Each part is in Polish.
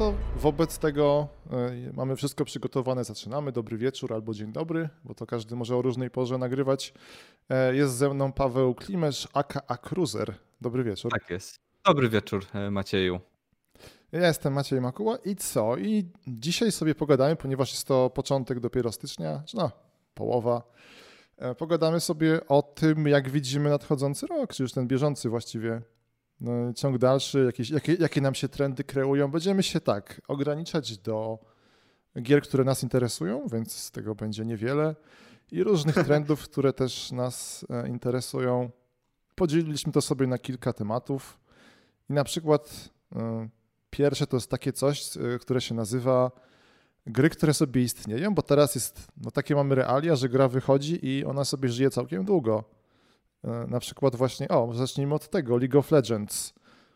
to wobec tego y, mamy wszystko przygotowane, zaczynamy. Dobry wieczór albo dzień dobry, bo to każdy może o różnej porze nagrywać. E, jest ze mną Paweł Klimesz, aka Cruiser. Dobry wieczór. Tak jest. Dobry wieczór, e, Macieju. Ja jestem Maciej Makuła i co? I dzisiaj sobie pogadamy, ponieważ jest to początek dopiero stycznia, no połowa. E, pogadamy sobie o tym, jak widzimy nadchodzący rok, czy już ten bieżący właściwie ciąg dalszy, jakieś, jakie, jakie nam się trendy kreują. Będziemy się tak ograniczać do gier, które nas interesują, więc z tego będzie niewiele i różnych trendów, które też nas e, interesują. Podzieliliśmy to sobie na kilka tematów i na przykład e, pierwsze to jest takie coś, e, które się nazywa gry, które sobie istnieją, bo teraz jest, no takie mamy realia, że gra wychodzi i ona sobie żyje całkiem długo. E, na przykład właśnie, o, zacznijmy od tego, League of Legends.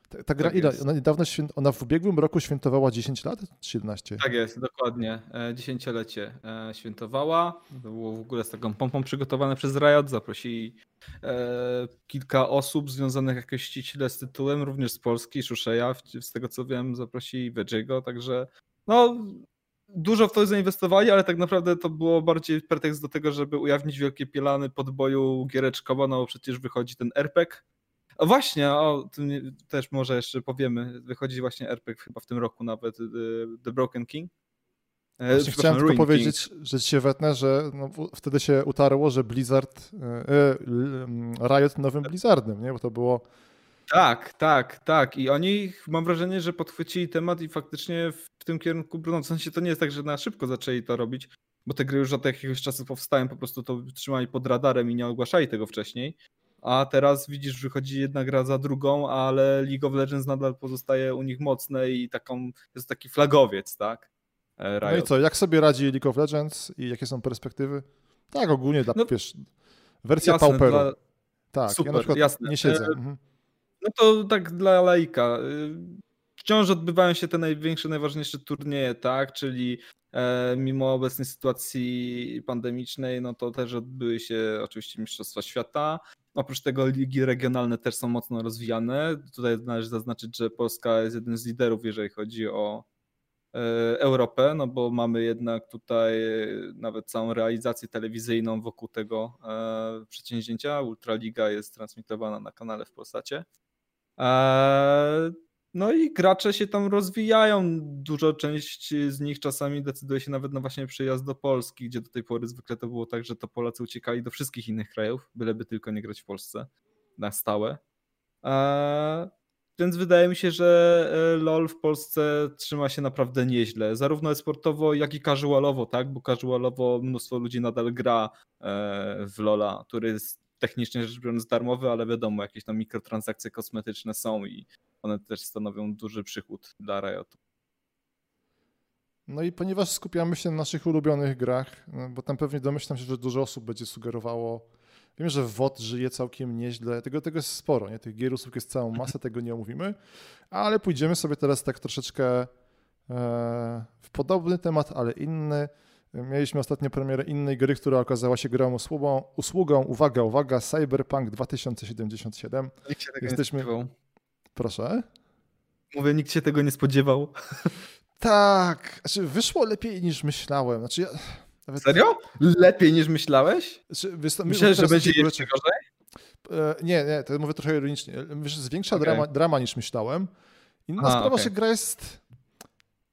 Ta, ta gra tak ile? Ona niedawno, ona w ubiegłym roku świętowała 10 lat, czy 11? Tak jest, dokładnie. E, dziesięciolecie e, świętowała. To było w ogóle z taką pompą przygotowane przez Riot. Zaprosili kilka osób związanych jakoś ściśle z tytułem, również z Polski, Szuszeja, z tego co wiem, zaprosili Vedziego, także no dużo w to zainwestowali, ale tak naprawdę to było bardziej pretekst do tego, żeby ujawnić wielkie pielany podboju giereczkowo, no bo przecież wychodzi ten RPG. A właśnie, o tym też może jeszcze powiemy, wychodzi właśnie RPG chyba w tym roku nawet, y, The Broken King. E, właśnie chciałem tylko powiedzieć, King. że się wetnę, że no, wtedy się utarło, że Blizzard, e, Riot nowym Blizzardem, nie? bo to było tak, tak, tak. I oni, mam wrażenie, że podchwycili temat i faktycznie w tym kierunku brną. W sensie to nie jest tak, że na szybko zaczęli to robić, bo te gry już od jakiegoś czasu powstają, po prostu to trzymali pod radarem i nie ogłaszali tego wcześniej. A teraz widzisz, wychodzi jedna gra za drugą, ale League of Legends nadal pozostaje u nich mocne i taką, jest taki flagowiec, tak? Riot. No i co, jak sobie radzi League of Legends i jakie są perspektywy? Tak, ogólnie dla, no, wiesz, wersja jasne, Pauperu. Dla... Tak, Super, ja na przykład jasne. nie siedzę. E, mhm. No to tak dla laika. Wciąż odbywają się te największe, najważniejsze turnieje, tak? Czyli e, mimo obecnej sytuacji pandemicznej, no to też odbyły się oczywiście Mistrzostwa Świata. Oprócz tego ligi regionalne też są mocno rozwijane. Tutaj należy zaznaczyć, że Polska jest jednym z liderów, jeżeli chodzi o e, Europę, no bo mamy jednak tutaj nawet całą realizację telewizyjną wokół tego e, przedsięwzięcia. Ultraliga jest transmitowana na kanale w Polsacie. Eee, no i gracze się tam rozwijają. Dużo część z nich czasami decyduje się nawet na właśnie przyjazd do Polski, gdzie do tej pory zwykle to było tak, że to Polacy uciekali do wszystkich innych krajów, byleby tylko nie grać w Polsce na stałe. Eee, więc wydaje mi się, że e, LOL w Polsce trzyma się naprawdę nieźle, zarówno sportowo, jak i casualowo, tak? Bo casualowo mnóstwo ludzi nadal gra e, w LOLa, który jest technicznie rzecz biorąc darmowy, ale wiadomo, jakieś tam mikrotransakcje kosmetyczne są i one też stanowią duży przychód dla Riotu. No i ponieważ skupiamy się na naszych ulubionych grach, no bo tam pewnie domyślam się, że dużo osób będzie sugerowało, wiem, że WOT żyje całkiem nieźle, tego, tego jest sporo, nie? tych gier usług jest całą masę, tego nie omówimy, ale pójdziemy sobie teraz tak troszeczkę e, w podobny temat, ale inny. Mieliśmy ostatnio premierę innej gry, która okazała się grą usługą, usługą uwaga, uwaga, Cyberpunk 2077. Nikt się tego Jesteśmy... Proszę? Mówię, nikt się tego nie spodziewał. Tak, znaczy wyszło lepiej niż myślałem. Znaczy ja... Nawet... Serio? Lepiej niż myślałeś? Znaczy, Myślałeś, że będzie jeszcze gorzej? E, nie, nie, to mówię trochę ironicznie. Wiesz, jest większa okay. drama, drama niż myślałem. Inna Aha, sprawa, okay. że gra jest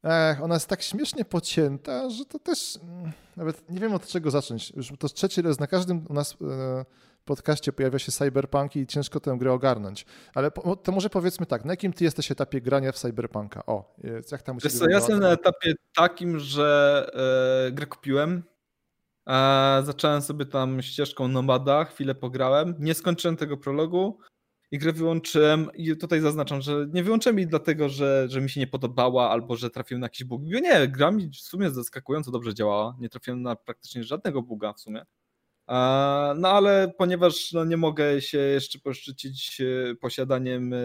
Ech, ona jest tak śmiesznie pocięta, że to też mm, nawet nie wiem od czego zacząć. Już to trzeci raz na każdym u nas e, podcaście pojawia się Cyberpunk i ciężko tę grę ogarnąć. Ale to może powiedzmy tak, na jakim ty jesteś etapie grania w Cyberpunka? O, jak tam u Wiesz co, Ja jestem na etapie takim, że e, grę kupiłem, e, zacząłem sobie tam ścieżką Nomada, chwilę pograłem, nie skończyłem tego prologu, i grę wyłączyłem i tutaj zaznaczam, że nie wyłączyłem jej dlatego, że, że mi się nie podobała albo że trafiłem na jakiś bug. Nie, gra mi w sumie zaskakująco dobrze działała. Nie trafiłem na praktycznie żadnego buga w sumie. No ale ponieważ no, nie mogę się jeszcze poszczycić e, posiadaniem e,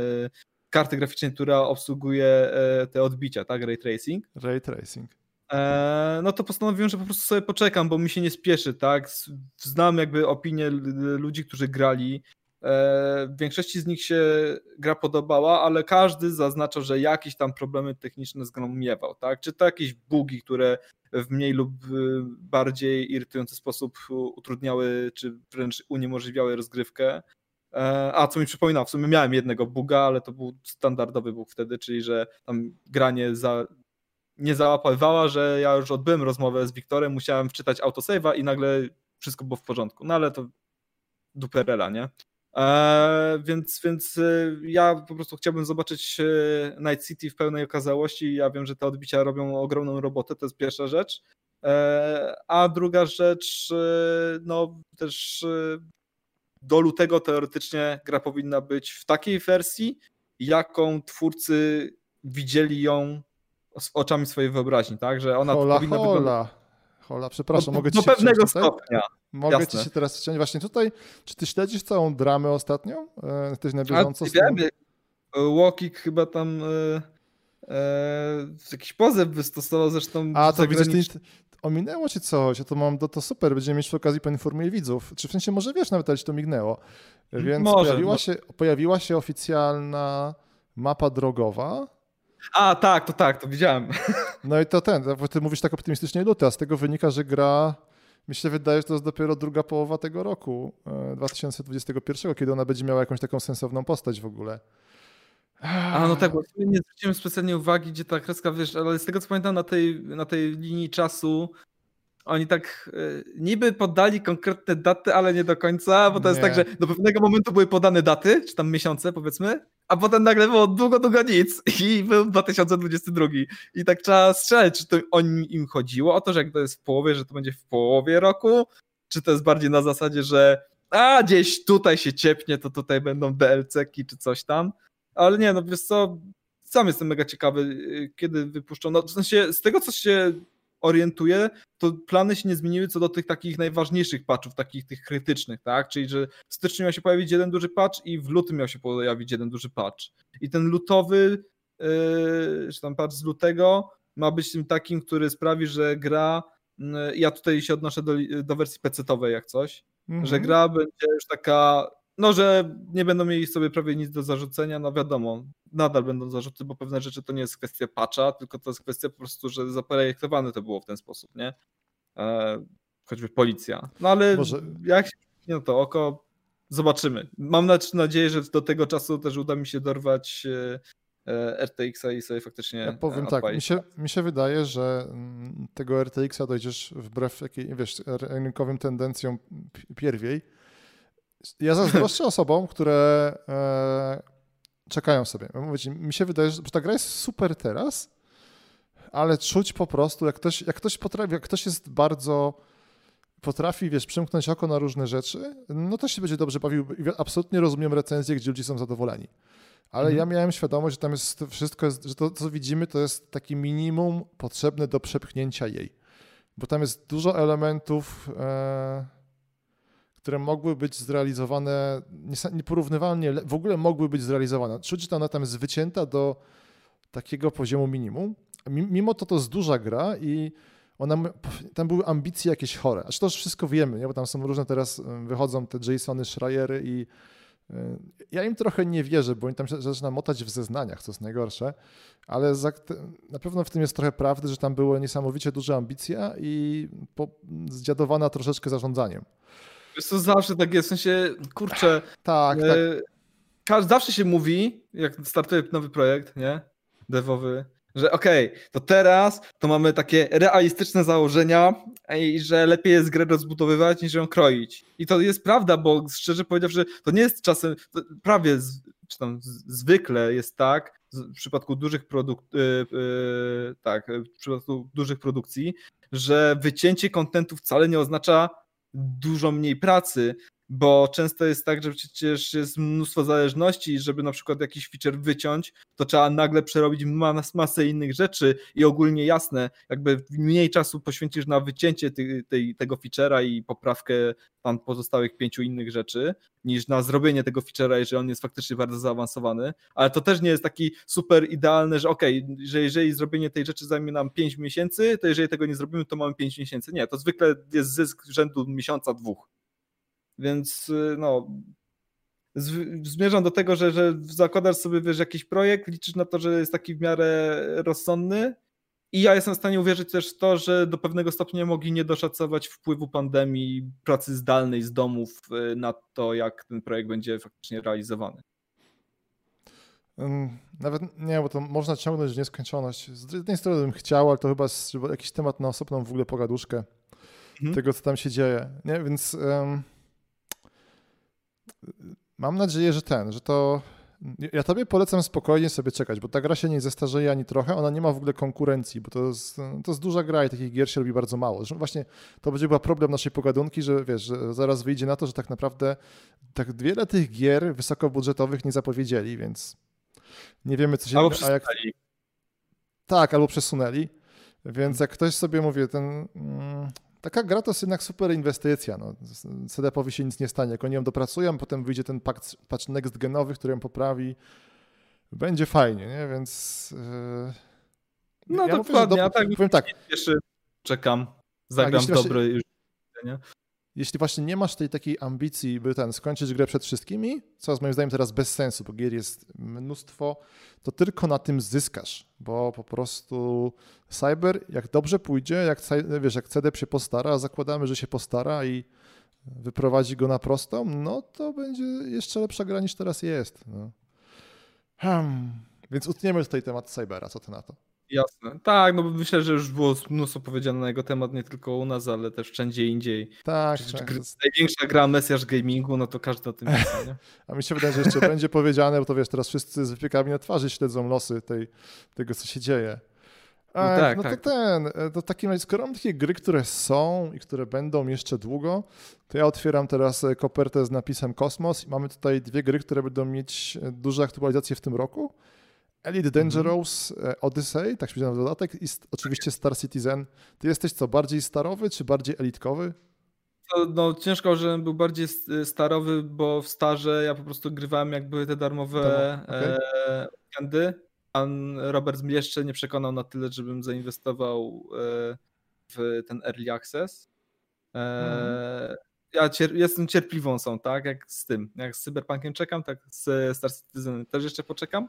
karty graficznej, która obsługuje e, te odbicia, tak? Ray tracing. Ray tracing. No to postanowiłem, że po prostu sobie poczekam, bo mi się nie spieszy, tak? Znam jakby opinię ludzi, którzy grali w większości z nich się gra podobała, ale każdy zaznaczał, że jakieś tam problemy techniczne z grą miewał, tak? Czy to jakieś bugi, które w mniej lub bardziej irytujący sposób utrudniały, czy wręcz uniemożliwiały rozgrywkę. E, a co mi przypomina, w sumie miałem jednego buga, ale to był standardowy bug wtedy, czyli że tam granie za, nie załapywała, że ja już odbyłem rozmowę z Wiktorem, musiałem wczytać autosave'a i nagle wszystko było w porządku. No ale to duperela, nie? Eee, więc, więc e, ja po prostu chciałbym zobaczyć e, Night City w pełnej okazałości. Ja wiem, że te odbicia robią ogromną robotę, to jest pierwsza rzecz. A druga rzecz, no też do lutego teoretycznie gra powinna być w takiej wersji, jaką twórcy widzieli ją z oczami swojej wyobraźni, tak? Że ona hola, powinna hola. Hola, przepraszam, do, mogę ci do pewnego stopnia. Mogę Jasne. ci się teraz wciąć. Właśnie tutaj, czy ty śledzisz całą dramę ostatnią? E, jesteś na bieżąco A, z tym? Walking chyba tam e, e, jakiś pozew wystosował zresztą. A, to widzisz, ty, ominęło ci coś, ja to mam, to, to super, będziemy mieć przy okazji poinformuję widzów. Czy w sensie może wiesz nawet, ale ci to mignęło. Więc może, pojawiła, no. się, pojawiła się oficjalna mapa drogowa. A, tak, to tak, to widziałem. No i to ten, ty mówisz tak optymistycznie luty, a z tego wynika, że gra mi się wydaje, że to jest dopiero druga połowa tego roku, 2021, e, kiedy ona będzie miała jakąś taką sensowną postać w ogóle. A no tak, bo nie zwróciłem specjalnie uwagi, gdzie ta kreska, wiesz, ale z tego co pamiętam na tej, na tej linii czasu oni tak y, niby podali konkretne daty, ale nie do końca, bo to nie. jest tak, że do pewnego momentu były podane daty, czy tam miesiące powiedzmy, a potem nagle było długo, długo nic i był 2022 i tak trzeba strzelać, czy to im chodziło, o to, że jak to jest w połowie, że to będzie w połowie roku, czy to jest bardziej na zasadzie, że a gdzieś tutaj się ciepnie, to tutaj będą DLC-ki czy coś tam. Ale nie, no wiesz co, sam jestem mega ciekawy, y, kiedy wypuszczą. No, w sensie z tego, co się orientuję, to plany się nie zmieniły co do tych takich najważniejszych patchów, takich tych krytycznych, tak? Czyli, że w styczniu miał się pojawić jeden duży patch i w lutym miał się pojawić jeden duży patch. I ten lutowy, yy, czy tam patch z lutego ma być tym takim, który sprawi, że gra, yy, ja tutaj się odnoszę do, do wersji PC-owej jak coś, mm -hmm. że mhm. gra będzie już taka no, że nie będą mieli sobie prawie nic do zarzucenia, no wiadomo, nadal będą zarzuty, bo pewne rzeczy to nie jest kwestia patcha, tylko to jest kwestia po prostu, że zaprojektowane to było w ten sposób, nie? E, choćby policja. No ale Może... jak się no to oko, zobaczymy. Mam nadzieję, że do tego czasu też uda mi się dorwać e, e, RTX-a i sobie faktycznie. Ja powiem tak, mi się, mi się wydaje, że mm, tego RTX-a dojdziesz wbrew jakiej, wiesz, rynkowym tendencjom pierwiej ja zazdroszczę osobom, które e, czekają sobie. Mówię mi się wydaje, że ta gra jest super teraz, ale czuć po prostu, jak ktoś, jak ktoś potrafi, jak ktoś jest bardzo potrafi, wiesz, przymknąć oko na różne rzeczy, no to się będzie dobrze bawił. Absolutnie rozumiem recenzje, gdzie ludzie są zadowoleni. Ale mhm. ja miałem świadomość, że tam jest wszystko, że to, co widzimy, to jest taki minimum potrzebne do przepchnięcia jej. Bo tam jest dużo elementów, e, które mogły być zrealizowane nieporównywalnie, w ogóle mogły być zrealizowane. Czuć, ona tam jest wycięta do takiego poziomu minimum. Mimo to to jest duża gra i ona, tam były ambicje jakieś chore. Aż to już wszystko wiemy, nie? bo tam są różne teraz, wychodzą te Jasony, Schreiery i e, ja im trochę nie wierzę, bo oni tam się zaczyna motać w zeznaniach, co jest najgorsze, ale na pewno w tym jest trochę prawdy, że tam były niesamowicie duże ambicje i zdziadowana troszeczkę zarządzaniem. Wiesz to zawsze tak jest, w sensie, kurczę. Tak, e, tak. Zawsze się mówi, jak startuje nowy projekt, nie? Devowy, że okej, okay, to teraz to mamy takie realistyczne założenia i że lepiej jest grę rozbudowywać niż ją kroić. I to jest prawda, bo szczerze powiedziawszy, to nie jest czasem, prawie, czy tam zwykle jest tak, w przypadku dużych produkt, yy, yy, tak, w przypadku dużych produkcji, że wycięcie kontentu wcale nie oznacza dużo mniej pracy, bo często jest tak, że przecież jest mnóstwo zależności i żeby na przykład jakiś feature wyciąć, to trzeba nagle przerobić mas masę innych rzeczy i ogólnie jasne, jakby mniej czasu poświęcisz na wycięcie tej, tej, tego feature'a i poprawkę tam pozostałych pięciu innych rzeczy, niż na zrobienie tego feature'a, jeżeli on jest faktycznie bardzo zaawansowany, ale to też nie jest taki super idealny, że okej, okay, że jeżeli zrobienie tej rzeczy zajmie nam 5 miesięcy, to jeżeli tego nie zrobimy, to mamy 5 miesięcy. Nie, to zwykle jest zysk rzędu miesiąca, dwóch. Więc y, no, zmierzam do tego, że, że zakładasz sobie wiesz, jakiś projekt, liczysz na to, że jest taki w miarę rozsądny i ja jestem w stanie uwierzyć też w to, że do pewnego stopnia mogli nie doszacować wpływu pandemii, pracy zdalnej z domów y, na to, jak ten projekt będzie faktycznie realizowany. Nawet nie, bo to można ciągnąć w nieskończoność. Z jednej strony bym chciał, ale to chyba jest jakiś temat na osobną w ogóle pogaduszkę mhm. tego, co tam się dzieje. Nie? Więc um, mam nadzieję, że ten, że to ja tobie polecam spokojnie sobie czekać, bo ta gra się nie zestarzeje ani trochę, ona nie ma w ogóle konkurencji, bo to jest, to jest duża gra i takich gier się robi bardzo mało. Zresztą właśnie to będzie chyba problem naszej pogadunki, że wiesz, że zaraz wyjdzie na to, że tak naprawdę tak wiele tych gier wysokobudżetowych nie zapowiedzieli, więc nie wiemy co się... Albo. Jak... Tak, albo przesunęli, więc jak ktoś sobie mówi, ten... Taka gra to jest jednak super inwestycja. No. CD-powi się nic nie stanie. Jak oni ją dopracują, potem wyjdzie ten patch, patch next genowy, który ją poprawi. Będzie fajnie, nie? Więc. Yy... No ja dokładnie, mówię, do... tak, powiem tak. Jeszcze czekam. Zagram tak, dobry właśnie... już. Jeśli właśnie nie masz tej takiej ambicji, by ten skończyć grę przed wszystkimi, co jest moim zdaniem teraz bez sensu, bo gier jest mnóstwo, to tylko na tym zyskasz, bo po prostu Cyber, jak dobrze pójdzie, jak, wiesz, jak CDEP się postara, zakładamy, że się postara i wyprowadzi go na prostą, no to będzie jeszcze lepsza gra niż teraz jest. No. Hmm. Więc utniemy tutaj temat Cybera, co ty na to? Jasne. Tak, no myślę, że już było mnóstwo powiedziane na jego temat, nie tylko u nas, ale też wszędzie indziej. Tak. tak. Największa gra Mesjasz Gamingu, no to każdy o tym wie, nie? A mi się wydaje, że jeszcze będzie powiedziane, bo to wiesz, teraz wszyscy z wypiekami na twarzy śledzą losy tej, tego, co się dzieje. No, tak, no tak. to ten, e, to takim razie, skoro mam takie gry, które są i które będą jeszcze długo, to ja otwieram teraz e, kopertę z napisem Kosmos i mamy tutaj dwie gry, które będą mieć e, duże aktualizacje w tym roku. Elite Dangerous mhm. Odyssey, tak się na dodatek, i oczywiście Star Citizen. Ty jesteś co, bardziej starowy czy bardziej elitkowy? No, no, ciężko, że był bardziej starowy, bo w starze ja po prostu grywałem jak były te darmowe okay. e, weekendy. Pan Robert jeszcze nie przekonał na tyle, żebym zainwestował e, w ten early access. E, mhm. Ja cier jestem cierpliwą są, tak? Jak z tym. Jak z Cyberpunkiem czekam, tak z Star Citizen też jeszcze poczekam.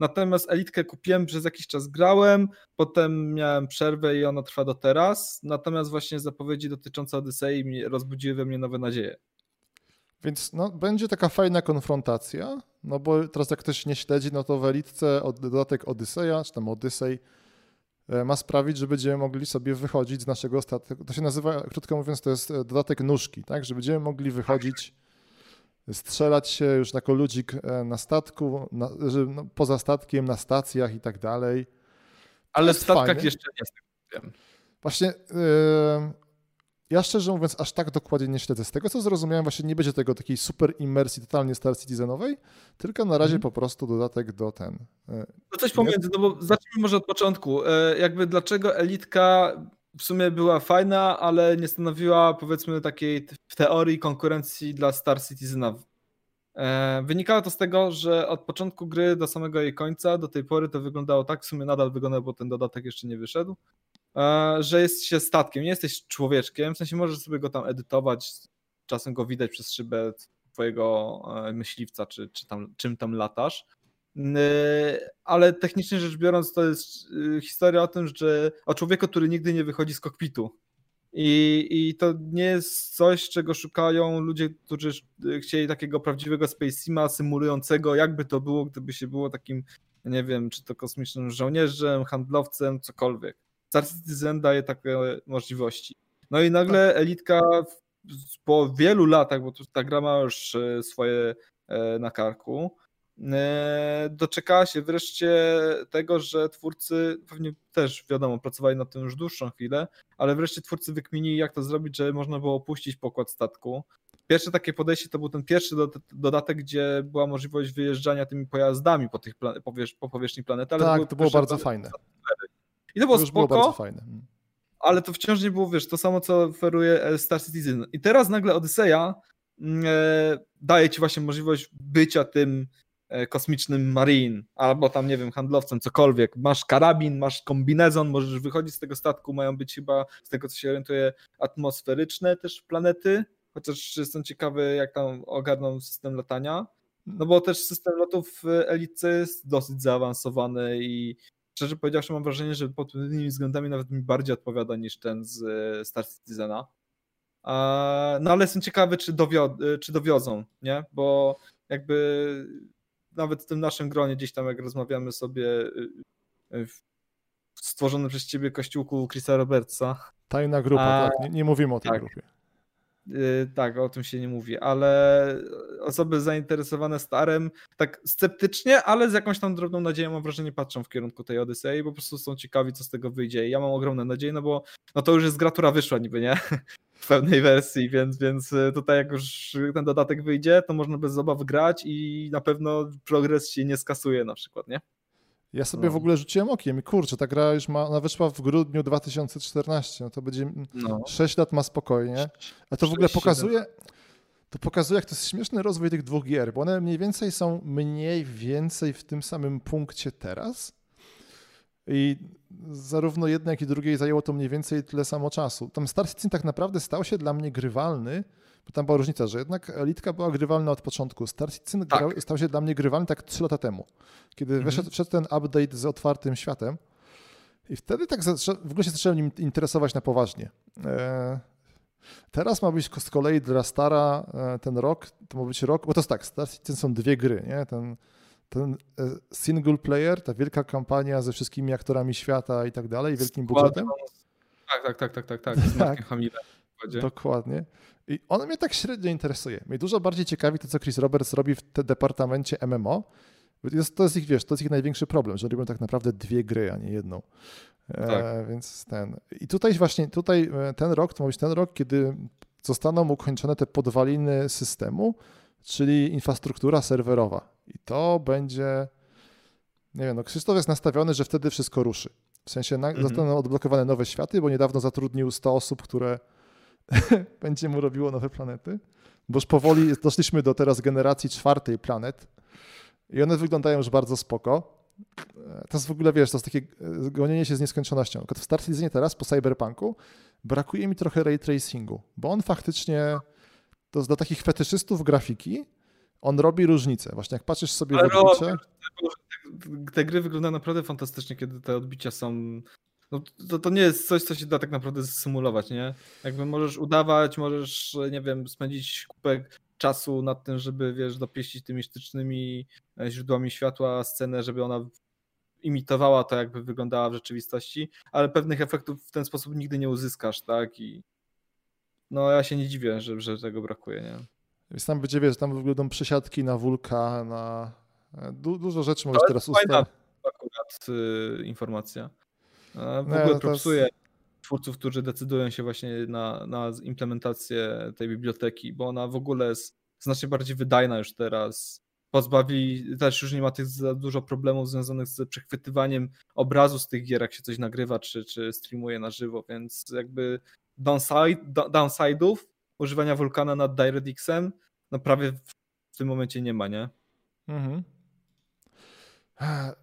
Natomiast Elitkę kupiłem, przez jakiś czas grałem, potem miałem przerwę i ona trwa do teraz. Natomiast właśnie zapowiedzi dotyczące Odysei rozbudziły we mnie nowe nadzieje. Więc no, będzie taka fajna konfrontacja, no bo teraz jak ktoś nie śledzi, no to w Elitce dodatek Odyseja, czy tam Odysej e, ma sprawić, że będziemy mogli sobie wychodzić z naszego statku. To się nazywa, krótko mówiąc, to jest e, dodatek nóżki, tak? Że będziemy mogli wychodzić strzelać się już jako ludzik e, na statku, na, no, poza statkiem, na stacjach i tak dalej. Ale w statkach jeszcze nie wiem. Właśnie yy, ja szczerze mówiąc aż tak dokładnie nie śledzę. Z tego co zrozumiałem, właśnie nie będzie tego takiej super imersji totalnie Star Citizenowej, tylko na razie mm. po prostu dodatek do ten. Yy, no coś pomiędzy, no bo zacznijmy może od początku. Yy, jakby dlaczego Elitka w sumie była fajna, ale nie stanowiła powiedzmy takiej w teorii konkurencji dla Star Citizena. E, wynikało to z tego, że od początku gry do samego jej końca, do tej pory to wyglądało tak, w sumie nadal wygląda, bo ten dodatek jeszcze nie wyszedł, e, że jest się statkiem, nie jesteś człowieczkiem, w sensie możesz sobie go tam edytować, czasem go widać przez szybę twojego e, myśliwca, czy, czy tam, czym tam latasz, ale technicznie rzecz biorąc, to jest y, historia o tym, że o człowieku, który nigdy nie wychodzi z kokpitu. I, I to nie jest coś, czego szukają ludzie, którzy chcieli takiego prawdziwego Space Sima symulującego, jakby to było, gdyby się było takim, nie wiem, czy to kosmicznym żołnierzem, handlowcem, cokolwiek. Star Citizen daje takie możliwości. No i nagle tak. Elitka po wielu latach, bo ta gra ma już e, swoje e, na karku, E, doczekała się wreszcie tego, że twórcy, pewnie też wiadomo, pracowali nad tym już dłuższą chwilę, ale wreszcie twórcy wykminili, jak to zrobić, żeby można było opuścić pokład statku. Pierwsze takie podejście to był ten pierwszy dodatek, gdzie była możliwość wyjeżdżania tymi pojazdami po, tych po, po powierzchni planety. Ale tak, to było bardzo fajne. I to było to spoko, było bardzo fajne. Mm. ale to wciąż nie było, wiesz, to samo, co oferuje e, Star Citizen. I teraz nagle Odyseja mm, e, daje ci właśnie możliwość bycia tym E, kosmicznym marine, albo tam, nie wiem, handlowcem, cokolwiek. Masz karabin, masz kombinezon, możesz wychodzić z tego statku, mają być chyba, z tego co się orientuję, atmosferyczne też planety, chociaż jestem ciekawy, jak tam ogarną system latania. No bo też system lotów w Elite jest dosyć zaawansowany i szczerze powiedziawszy mam wrażenie, że pod pewnymi względami nawet mi bardziej odpowiada niż ten z e, Star Citizena. No ale jestem ciekawy, czy, dowio czy dowiozą, nie? Bo jakby nawet w tym naszym gronie gdzieś tam jak rozmawiamy sobie y, y, w stworzony przez ciebie kościółku Chrisa Robertsa. Tajna grupa, A, tak. Nie, nie, mówimy o tej tak. grupie. Yy, tak, o tym się nie mówi, ale osoby zainteresowane starem tak sceptycznie, ale z jakąś tam drobną nadzieją mam wrażenie patrzą w kierunku tej Odysei, bo po prostu są ciekawi, co z tego wyjdzie. I ja mam ogromne nadzieję, no bo no to już jest gra, która wyszła niby, nie? W pełnej wersji, więc, więc tutaj jak już ten dodatek wyjdzie, to można bez obaw grać i na pewno progres się nie skasuje na przykład, nie? Ja sobie no. w ogóle rzuciłem okiem i kurczę, ta gra już ma, ona wyszła w grudniu 2014, no to będzie no. 6 lat ma spokojnie. A to w ogóle pokazuje, to pokazuje, jak to jest śmieszny rozwój tych dwóch gier, bo one mniej więcej są mniej więcej w tym samym punkcie teraz. I zarówno jednej, jak i drugiej zajęło to mniej więcej tyle samo czasu. Tam Star Citizen tak naprawdę stał się dla mnie grywalny bo tam była różnica, że jednak Elitka była grywalna od początku. Star Citizen tak. stał się dla mnie grywalny tak 3 lata temu, kiedy mhm. wyszedł, wszedł ten update z otwartym światem. I wtedy tak w ogóle się zacząłem nim interesować na poważnie. E, teraz ma być z kolei dla Stara e, ten rok, to ma być rok, bo to jest tak, Star Citizen są dwie gry, nie? Ten, ten e, single player, ta wielka kampania ze wszystkimi aktorami świata i tak dalej, wielkim budżetem. Tak, tak, tak, tak, tak, tak, z tak. Hamilem. Dokładnie. I on mnie tak średnio interesuje. Mnie dużo bardziej ciekawi to, co Chris Roberts robi w tym departamencie MMO. Jest, to jest ich, wiesz, to jest ich największy problem, że robią tak naprawdę dwie gry, a nie jedną. E, tak. E, więc ten. I tutaj właśnie, tutaj e, ten rok, to ma być ten rok, kiedy zostaną ukończone te podwaliny systemu, czyli infrastruktura serwerowa. I to będzie, nie wiem, no Krzysztof jest nastawiony, że wtedy wszystko ruszy. W sensie mhm. zostaną odblokowane nowe światy, bo niedawno zatrudnił 100 osób, które będzie mu robiło nowe planety. Bo już powoli doszliśmy do teraz generacji czwartej planet i one wyglądają już bardzo spoko. To jest w ogóle, wiesz, to jest takie e, gonienie się z nieskończonością. w Star Citizenie teraz, po Cyberpunku, brakuje mi trochę ray tracingu, bo on faktycznie, to dla takich fetyszystów grafiki, on robi różnicę. Właśnie jak patrzysz sobie w odbicie... Te gry wyglądają naprawdę fantastycznie, kiedy te odbicia są no to, to nie jest coś, co się da tak naprawdę symulować, nie? Jakby możesz udawać, możesz, nie wiem, spędzić kupę czasu nad tym, żeby, wiesz, dopieścić tymi sztycznymi e, źródłami światła scenę, żeby ona imitowała to, jakby wyglądała w rzeczywistości, ale pewnych efektów w ten sposób nigdy nie uzyskasz, tak? I no ja się nie dziwię, że, że tego brakuje, nie? Więc tam będzie, wiesz, tam wyglądają przesiadki na wulka, na e, du dużo rzeczy możesz teraz ustawić. akurat y, informacja. W ogóle no, propsuje jest... twórców, którzy decydują się właśnie na, na implementację tej biblioteki, bo ona w ogóle jest znacznie bardziej wydajna już teraz. Pozbawi, też już nie ma tych za dużo problemów związanych z przechwytywaniem obrazu z tych gier, jak się coś nagrywa czy, czy streamuje na żywo, więc jakby downside, downside'ów używania Vulkana nad DirectXem no prawie w tym momencie nie ma, nie? Mhm.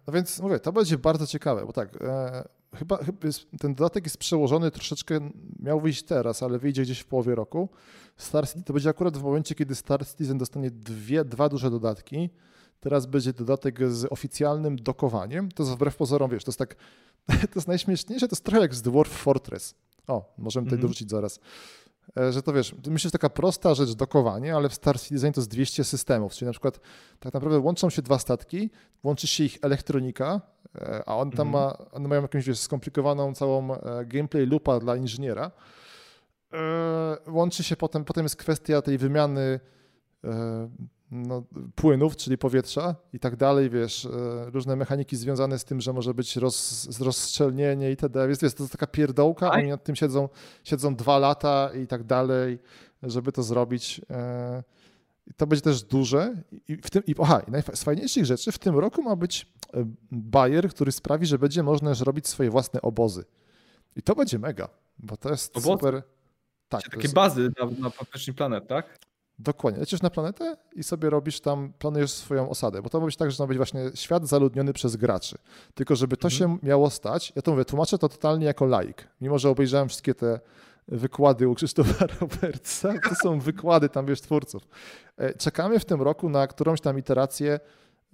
No więc mówię, to będzie bardzo ciekawe, bo tak, e, chyba, chyba jest, ten dodatek jest przełożony troszeczkę, miał wyjść teraz, ale wyjdzie gdzieś w połowie roku. Star Citizen to będzie akurat w momencie, kiedy Star Citizen dostanie dwie, dwa duże dodatki. Teraz będzie dodatek z oficjalnym dokowaniem. To jest wbrew pozorom, wiesz, to jest tak, to jest najśmieszniejsze, to jest trochę jak z Dwarf Fortress. O, możemy tutaj mm -hmm. dorzucić zaraz. E, że to wiesz, myślę, że taka prosta rzecz dokowanie, ale w Star Citizen to jest 200 systemów, czyli na przykład tak naprawdę łączą się dwa statki, łączy się ich elektronika, e, a on tam mhm. ma, one mają jakąś wiesz, skomplikowaną całą e, gameplay loopa dla inżyniera. Łączy się potem, potem jest kwestia tej wymiany no, płynów, czyli powietrza i tak dalej, wiesz, e, różne mechaniki związane z tym, że może być roz, rozstrzelnienie itd. Jest, jest to taka pierdołka, oni nad tym siedzą, siedzą dwa lata i tak dalej, żeby to zrobić. E, to będzie też duże. I, w tym, i, aha, i z fajniejszych rzeczy w tym roku ma być e, Bayer, który sprawi, że będzie można już robić swoje własne obozy. I to będzie mega, bo to jest Obozy? super. Tak, takie jest... bazy na, na Powierzchni Planet, tak? Dokładnie. Lecisz na planetę i sobie robisz tam, planujesz swoją osadę, bo to ma być tak, że ma być właśnie świat zaludniony przez graczy. Tylko żeby to mhm. się miało stać, ja to mówię, tłumaczę to totalnie jako laik. Mimo, że obejrzałem wszystkie te wykłady u Krzysztofa Robertsa. To są wykłady tam, wiesz, twórców. E, czekamy w tym roku na którąś tam iterację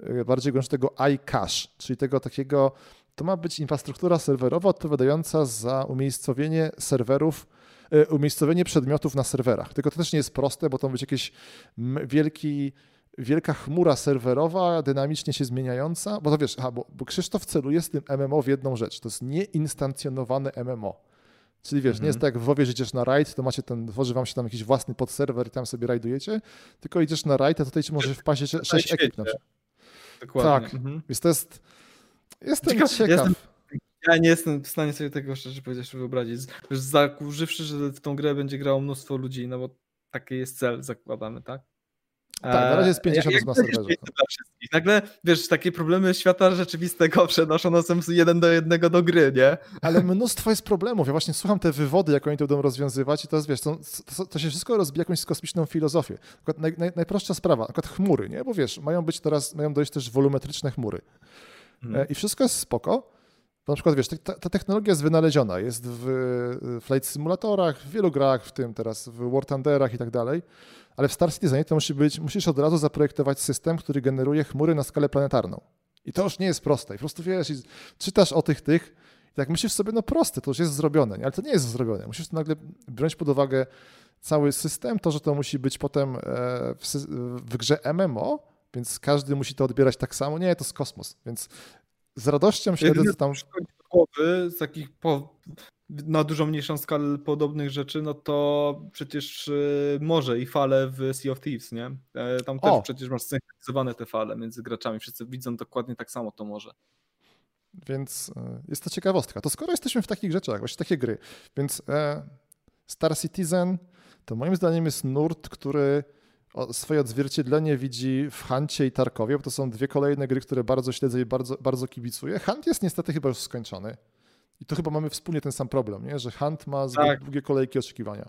e, bardziej tego iCache, czyli tego takiego, to ma być infrastruktura serwerowa odpowiadająca za umiejscowienie serwerów, umiejscowienie przedmiotów na serwerach. Tylko to też nie jest proste, bo to ma być jakiś wielki wielka chmura serwerowa, dynamicznie się zmieniająca, bo to wiesz, aha, bo, bo Krzysztof celuje z tym MMO w jedną rzecz, to jest nieinstancjonowane MMO. Czyli wiesz, nie jest mhm. tak jak w WoWie, że idziesz na raid, to macie ten, tworzy wam się tam jakiś własny podserwer i tam sobie rajdujecie, tylko idziesz na raid, a tutaj ci może wpaść sześć ekip na przykład. Dokładnie. Tak, mhm. więc to jest, jestem ciekaw. ciekaw. Jestem, ja nie jestem w stanie sobie tego szczerze powiedzieć, wyobrazić, zakurzywszy, że w tą grę będzie grało mnóstwo ludzi, no bo taki jest cel zakładamy, tak? Tak, na razie jest 50 jak, na serwerze. Nagle, wiesz, takie problemy świata rzeczywistego przenoszono są jeden do jednego do gry, nie? Ale mnóstwo jest problemów. Ja właśnie słucham te wywody, jak oni to będą rozwiązywać i to jest, wiesz, to, to, to się wszystko rozbija jakąś kosmiczną filozofię. Naj, naj, najprostsza sprawa, na chmury, nie? Bo wiesz, mają być teraz, mają dojść też wolumetryczne chmury. Hmm. I wszystko jest spoko, na przykład, wiesz, ta, ta, technologia jest wynaleziona, jest w flight simulatorach, w wielu grach, w tym teraz w War Thunderach i tak dalej, ale w Star Citizen to musi być, musisz od razu zaprojektować system, który generuje chmury na skalę planetarną. I to już nie jest proste. I po prostu wiesz, czytasz o tych, tych, i tak myślisz sobie, no proste, to już jest zrobione, ale to nie jest zrobione. Musisz nagle brać pod uwagę cały system, to, że to musi być potem e, w, w grze MMO, więc każdy musi to odbierać tak samo. Nie, to jest kosmos, więc z radością śledzę, co tam... głowy z takich po, na dużo mniejszą skalę podobnych rzeczy, no to przecież y, może i fale w Sea of Thieves, nie? E, tam też o. przecież masz synchronizowane te fale między graczami, wszyscy widzą dokładnie tak samo to może. Więc e, jest to ciekawostka. To skoro jesteśmy w takich rzeczach, właśnie takie gry, więc e, Star Citizen to moim zdaniem jest nurt, który swoje odzwierciedlenie widzi w Huncie i Tarkowie, bo to są dwie kolejne gry, które bardzo śledzę i bardzo, bardzo kibicuję. Hunt jest niestety chyba już skończony. I to chyba mamy wspólnie ten sam problem, nie? że Hunt ma zbyt tak. długie kolejki oczekiwania.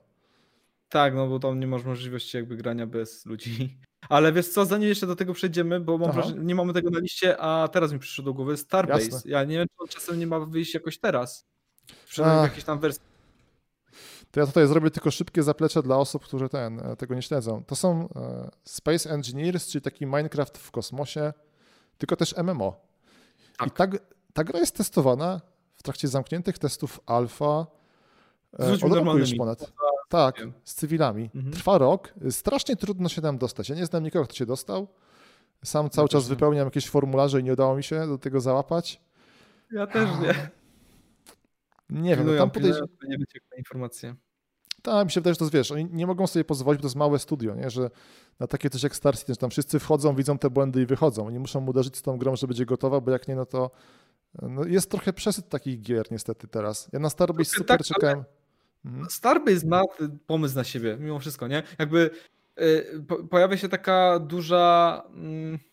Tak, no bo tam nie masz możliwości jakby grania bez ludzi. Ale wiesz co, zanim jeszcze do tego przejdziemy, bo mam wrażenie, nie mamy tego na liście, a teraz mi przyszło do głowy Starbase. Jasne. Ja nie wiem, czy on czasem nie ma wyjść jakoś teraz. Przynajmniej w jakiejś tam wersji to ja tutaj zrobię tylko szybkie zaplecze dla osób, które ten, e, tego nie śledzą. To są e, Space Engineers, czyli taki Minecraft w kosmosie, tylko też MMO. Tak. I ta, ta gra jest testowana w trakcie zamkniętych testów alfa od roku już ponad. Tak, z cywilami. Mhm. Trwa rok. Strasznie trudno się tam dostać. Ja nie znam nikogo, kto się dostał. Sam cały ja czas wypełniam jakieś formularze i nie udało mi się do tego załapać. Ja też nie. Nie wiem, no tam podejrzewam. Nie wyciekła informacja. Tak, mi się wydaje, że to wiesz, oni nie mogą sobie pozwolić, bo to jest małe studio, nie? że na takie coś jak Star Citizen, że tam wszyscy wchodzą, widzą te błędy i wychodzą. Oni muszą uderzyć z tą grą, że będzie gotowa, bo jak nie, no to no jest trochę przesyt takich gier niestety teraz. Ja na Starbase super tak, czekałem. Mhm. Starbase ma pomysł na siebie, mimo wszystko, nie? Jakby y, po, pojawia się taka duża... Y,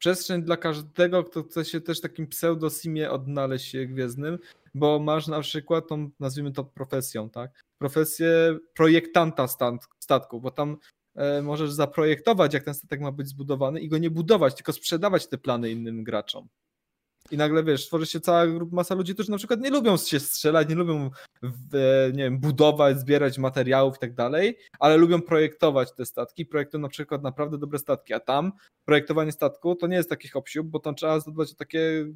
przestrzeń dla każdego, kto chce się też takim pseudo-simie odnaleźć gwiezdnym, bo masz na przykład tą, nazwijmy to profesją, tak? Profesję projektanta statku, bo tam e, możesz zaprojektować, jak ten statek ma być zbudowany i go nie budować, tylko sprzedawać te plany innym graczom. I nagle wiesz, tworzy się cała masa ludzi, którzy na przykład nie lubią się strzelać, nie lubią nie wiem, budować, zbierać materiałów i tak dalej, ale lubią projektować te statki, projektują na przykład naprawdę dobre statki, a tam projektowanie statku to nie jest takich obsiób, bo tam trzeba zadbać o takie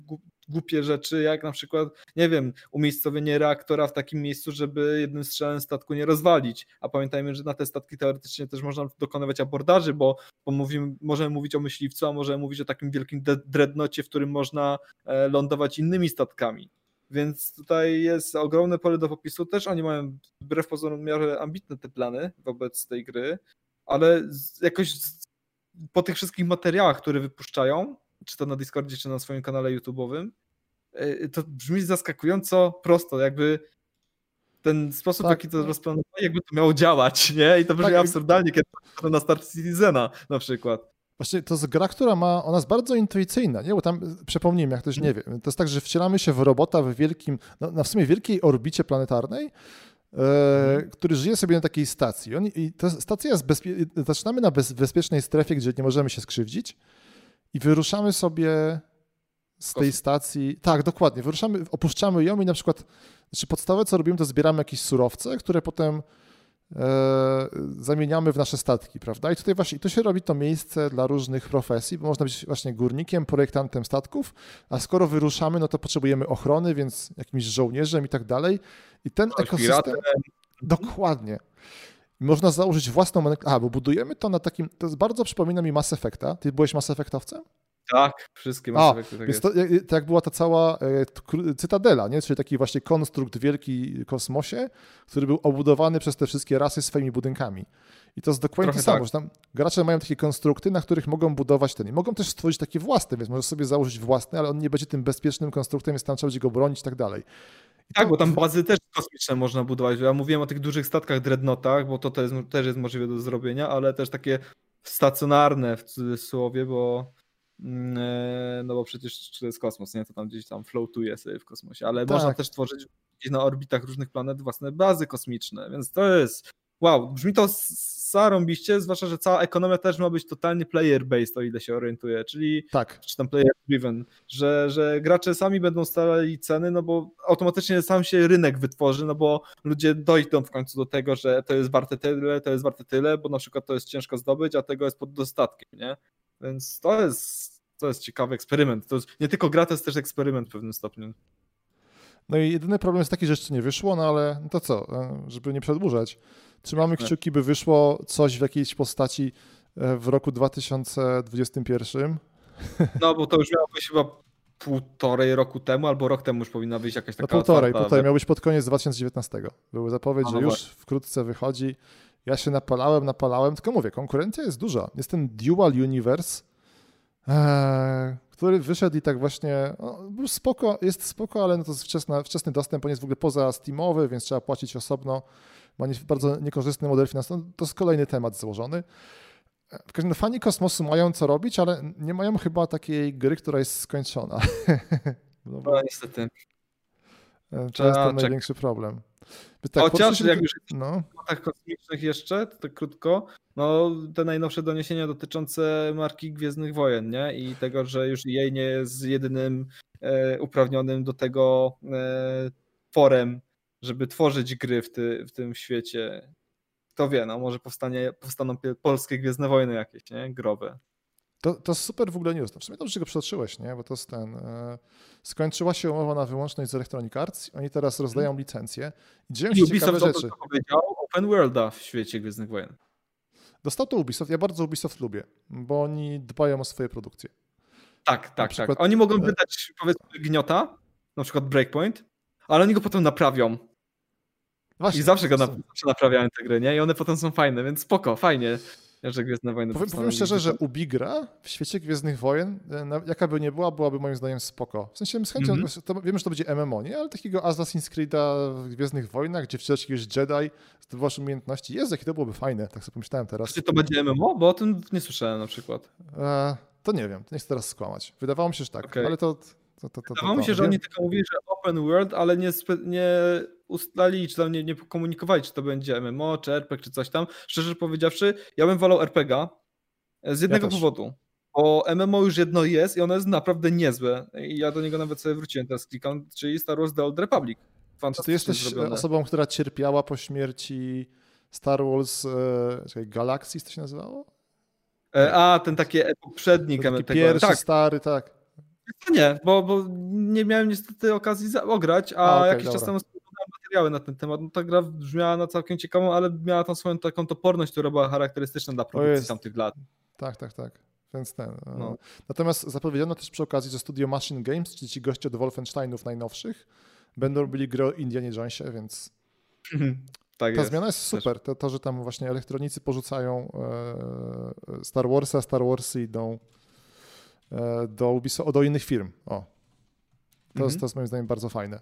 głupie rzeczy, jak na przykład, nie wiem, umiejscowienie reaktora w takim miejscu, żeby jednym strzałem statku nie rozwalić. A pamiętajmy, że na te statki teoretycznie też można dokonywać abordaży, bo, bo mówimy, możemy mówić o myśliwcu, a możemy mówić o takim wielkim dreadnocie, w którym można e, lądować innymi statkami. Więc tutaj jest ogromne pole do popisu. Też oni mają wbrew pozorom w miarę ambitne te plany wobec tej gry, ale jakoś po tych wszystkich materiałach, które wypuszczają, czy to na Discordzie, czy na swoim kanale YouTube'owym, e, to brzmi zaskakująco prosto, jakby ten sposób, tak. jaki to rozplanowali, jakby to miało działać, nie? I to brzmi tak. absurdalnie, kiedy to na Star Citizena na przykład. Właśnie to jest gra, która ma, ona jest bardzo intuicyjna, nie? Bo tam, przypomnijmy, jak ktoś nie wie, to jest tak, że wcielamy się w robota w wielkim, no, na w sumie wielkiej orbicie planetarnej, e, który żyje sobie na takiej stacji. On, I ta stacja jest bezpie- zaczynamy na bez, bezpiecznej strefie, gdzie nie możemy się skrzywdzić i wyruszamy sobie z tej stacji. Tak, dokładnie. Wyruszamy, opuszczamy ją i na przykład, znaczy podstawowe co robimy, to zbieramy jakieś surowce, które potem zamieniamy w nasze statki, prawda? I tutaj właśnie, i tu się robi to miejsce dla różnych profesji, bo można być właśnie górnikiem, projektantem statków, a skoro wyruszamy, no to potrzebujemy ochrony, więc jakimś żołnierzem i tak dalej. I ten ekosystem... Piratem. Dokładnie. Można założyć własną... A, bo budujemy to na takim... To bardzo przypomina mi Mass Effecta. Ty byłeś Mass Effectowcem? Tak, wszystkie Mass Effecty. Tak, to, to jak była ta cała e, cytadela, nie? czyli taki właśnie konstrukt wielki w kosmosie, który był obudowany przez te wszystkie rasy swoimi budynkami. I to jest dokładnie Trochę to samo, tak. że tam gracze mają takie konstrukty, na których mogą budować ten. I mogą też stworzyć takie własne, więc możesz sobie założyć własne, ale on nie będzie tym bezpiecznym konstruktem, więc tam trzeba będzie go bronić i tak dalej. I tak, to... bo tam bazy też kosmiczne można budować. Ja mówiłem o tych dużych statkach dreadnotach, bo to, to jest, też jest możliwe do zrobienia, ale też takie stacjonarne w cudzysłowie, bo no bo przecież to jest kosmos, nie? To tam gdzieś tam floatuje sobie w kosmosie, ale tak. można też tworzyć na orbitach różnych planet własne bazy kosmiczne, więc to jest wow, brzmi to zarąbiście, zwłaszcza, że cała ekonomia też ma być totalnie player-based, o ile się orientuję, czyli tak. czy tam player-driven, że, że gracze sami będą starali ceny, no bo automatycznie sam się rynek wytworzy, no bo ludzie dojdą w końcu do tego, że to jest warte tyle, to jest warte tyle, bo na przykład to jest ciężko zdobyć, a tego jest pod dostatkiem, nie? Więc to jest, to jest ciekawy eksperyment. To jest, nie tylko gra, to jest też eksperyment w pewnym stopniu. No i jedyny problem jest taki, że jeszcze nie wyszło, no ale no to co, e, żeby nie przedłużać. Trzymamy kciuki, by wyszło coś w jakiejś postaci e, w roku 2021. No bo to już miało być chyba półtorej roku temu, albo rok temu już powinna wyjść jakaś taka no półtorej, półtorej, miał być pod koniec 2019. Były zapowiedź, że już wkrótce wychodzi. Ja się napalałem, napalałem, tylko mówię, konkurencja jest duża. Jest ten Dual Universe, ee, który wyszedł i tak właśnie, no, spoko, jest spoko, ale no to jest wczesny, wczesny dostęp, on jest w ogóle poza Steamowy, więc trzeba płacić osobno ma bardzo niekorzystny model finansowy. To jest kolejny temat złożony. W każdym razie fani kosmosu mają co robić, ale nie mają chyba takiej gry, która jest skończona. No, no niestety. E, to jest ten największy problem. Tak, Chociaż jak już no. w kosmicznych jeszcze, to tak krótko, no te najnowsze doniesienia dotyczące marki Gwiezdnych Wojen, nie? I tego, że już jej nie jest jedynym e, uprawnionym do tego e, forem żeby tworzyć gry w, ty, w tym świecie. Kto wie, no może powstanie, powstaną polskie Gwiezdne Wojny jakieś, nie? Growe. To, to super w ogóle news. No w sumie dobrze, że go przytoczyłeś, nie? Bo to jest ten... E, skończyła się umowa na wyłączność z Electronic Arts. Oni teraz rozdają hmm. licencje i dzieją się Ubisoft ciekawe rzeczy. to powiedział open worlda w świecie Gwiezdnych Wojen. Dostał to Ubisoft. Ja bardzo Ubisoft lubię, bo oni dbają o swoje produkcje. Tak, tak, tak. przykład, tak. Oni mogą e- wydać powiedzmy gniota, na przykład Breakpoint, ale oni go potem naprawią. Właśnie, I zawsze go na, naprawiają te gry, nie? I one potem są fajne, więc spoko, fajnie. Że Gwiezdne Wojny powiem, powiem szczerze, że Ubigra w świecie Gwiezdnych Wojen, e, jaka by nie była, byłaby moim zdaniem spoko. W sensie z chęcią, mm -hmm. to, wiemy, że to będzie MMO, nie? Ale takiego Assassin's Creed'a w Gwiezdnych Wojnach, gdzie wcielasz jakiegoś Jedi, zdobywasz umiejętności. Jest, jakie to byłoby fajne, tak sobie pomyślałem teraz. Czy to będzie MMO? Bo o tym nie słyszałem na przykład. E, to nie wiem, to nie chcę teraz skłamać. Wydawało mi się, że tak, okay. ale to to, to, to, Wydawało mi się, że oni tylko mówili, że open world, ale nie, nie ustalili, czy tam nie, nie komunikowali, czy to będzie MMO, czy RPG, czy coś tam. Szczerze powiedziawszy, ja bym wolał RPG z jednego ja powodu. Bo MMO już jedno jest i ono jest naprawdę niezłe. I ja do niego nawet sobie wróciłem, teraz klikam, czyli Star Wars The Old Republic. Czy ty jesteś zrobione. osobą, która cierpiała po śmierci Star Wars e, Galaxy, to się nazywało? E, a, ten taki poprzednik. Taki pierwszy, tak. stary, tak. Nie, bo, bo nie miałem niestety okazji ograć, a, a okay, jakiś dobra. czas temu materiały na ten temat. No, ta gra brzmiała na całkiem ciekawą, ale miała tam swoją taką toporność, która była charakterystyczna dla produkcji tamtych lat. Tak, tak, tak. Więc ten. E, no. Natomiast zapowiedziano też przy okazji, że studio Machine Games, czyli ci goście od Wolfensteinów najnowszych, będą robili grę o Indianie Jonesie, więc tak ta jest, zmiana jest super. To, to, że tam właśnie elektronicy porzucają e, Star Warsa, Star Warsy idą E, do, Ubisoft, do innych firm. O. To, jest, mhm. to jest moim zdaniem bardzo fajne.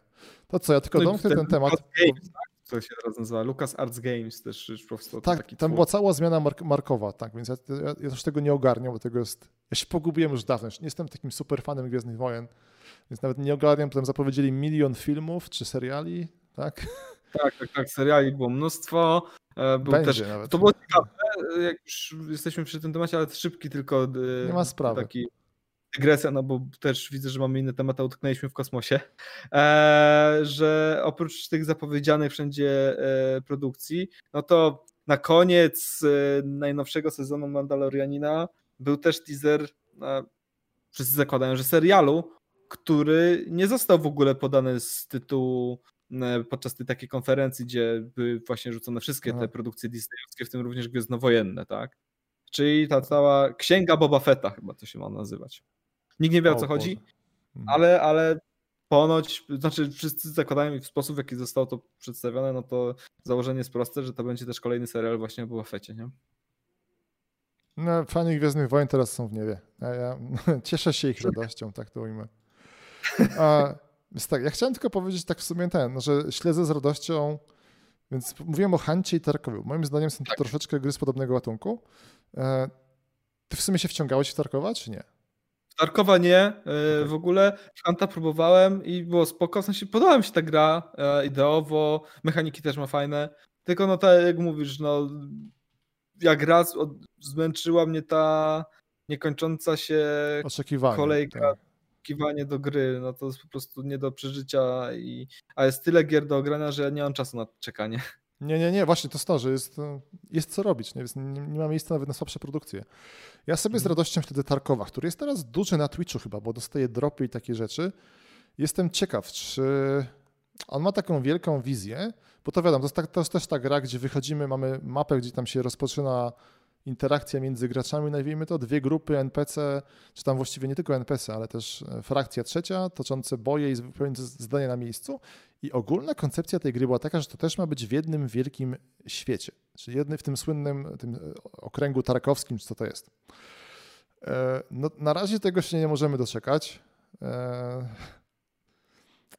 To co, ja tylko no domknę ten, ten temat. Games, tak? Co się teraz nazywa? Lucas Arts Games też już powstał. Tak, tam twór. była cała zmiana mark markowa, tak, więc ja, ja, ja też tego nie ogarniam, bo tego jest... Ja się pogubiłem już dawno, nie jestem takim super fanem Gwiezdnych Wojen, więc nawet nie ogarniam, potem zapowiedzieli milion filmów czy seriali, tak? Tak, tak, tak, seriali było mnóstwo. E, był Będzie też, nawet. To było ciekawe, jak już jesteśmy przy tym temacie, ale szybki tylko. Nie ma sprawy. Taki dygresja, no bo też widzę, że mamy inny temat, a utknęliśmy w kosmosie, e, że oprócz tych zapowiedzianych wszędzie e, produkcji, no to na koniec e, najnowszego sezonu Mandalorianina był też teaser, wszyscy zakładają, że serialu, który nie został w ogóle podany z tytułu podczas tej takiej konferencji, gdzie były właśnie rzucone wszystkie te produkcje disneyowskie, w tym również gwiezdnowojenne, tak? Czyli ta cała księga Boba Fetta chyba to się ma nazywać. Nikt nie wie o, o co chodzi, mhm. ale, ale ponoć, znaczy wszyscy zakładają w sposób, w jaki zostało to przedstawione, no to założenie jest proste, że to będzie też kolejny serial właśnie o Boba Fetcie, nie? No, fani Gwiezdnych Wojen teraz są w niebie. Ja, ja cieszę się ich radością, tak to ujmę. A, więc tak, ja chciałem tylko powiedzieć tak w sumie ten, no, że śledzę z radością, więc mówiłem o Hancie i Tarkowie. Moim zdaniem są to tak. troszeczkę gry z podobnego gatunku. E, ty w sumie się wciągałeś w Tarkowa, czy nie? Tarkowa nie, e, okay. w ogóle Hanta próbowałem i było spoko, w sensie podoba mi się ta gra e, ideowo, mechaniki też ma fajne, tylko no tak jak mówisz, no jak raz od, zmęczyła mnie ta niekończąca się kolejka, tak. kiwanie do gry, no to jest po prostu nie do przeżycia, i, a jest tyle gier do ogrania, że ja nie mam czasu na czekanie. Nie, nie, nie, właśnie to jest to, że jest, jest co robić, nie, nie, nie ma miejsca nawet na słabsze produkcje. Ja sobie z mhm. radością śledzę Tarkowa, który jest teraz duży na Twitchu chyba, bo dostaje dropy i takie rzeczy. Jestem ciekaw, czy on ma taką wielką wizję, bo to wiadomo, to jest, tak, to jest też ta gra, gdzie wychodzimy, mamy mapę, gdzie tam się rozpoczyna interakcja między graczami, nazwijmy to, dwie grupy NPC, czy tam właściwie nie tylko NPC, ale też e, frakcja trzecia, toczące boje i wypełniające zdania na miejscu. I ogólna koncepcja tej gry była taka, że to też ma być w jednym wielkim świecie, czyli jedny w tym słynnym tym e, okręgu tarkowskim, czy co to jest. E, no, na razie tego się nie możemy doczekać.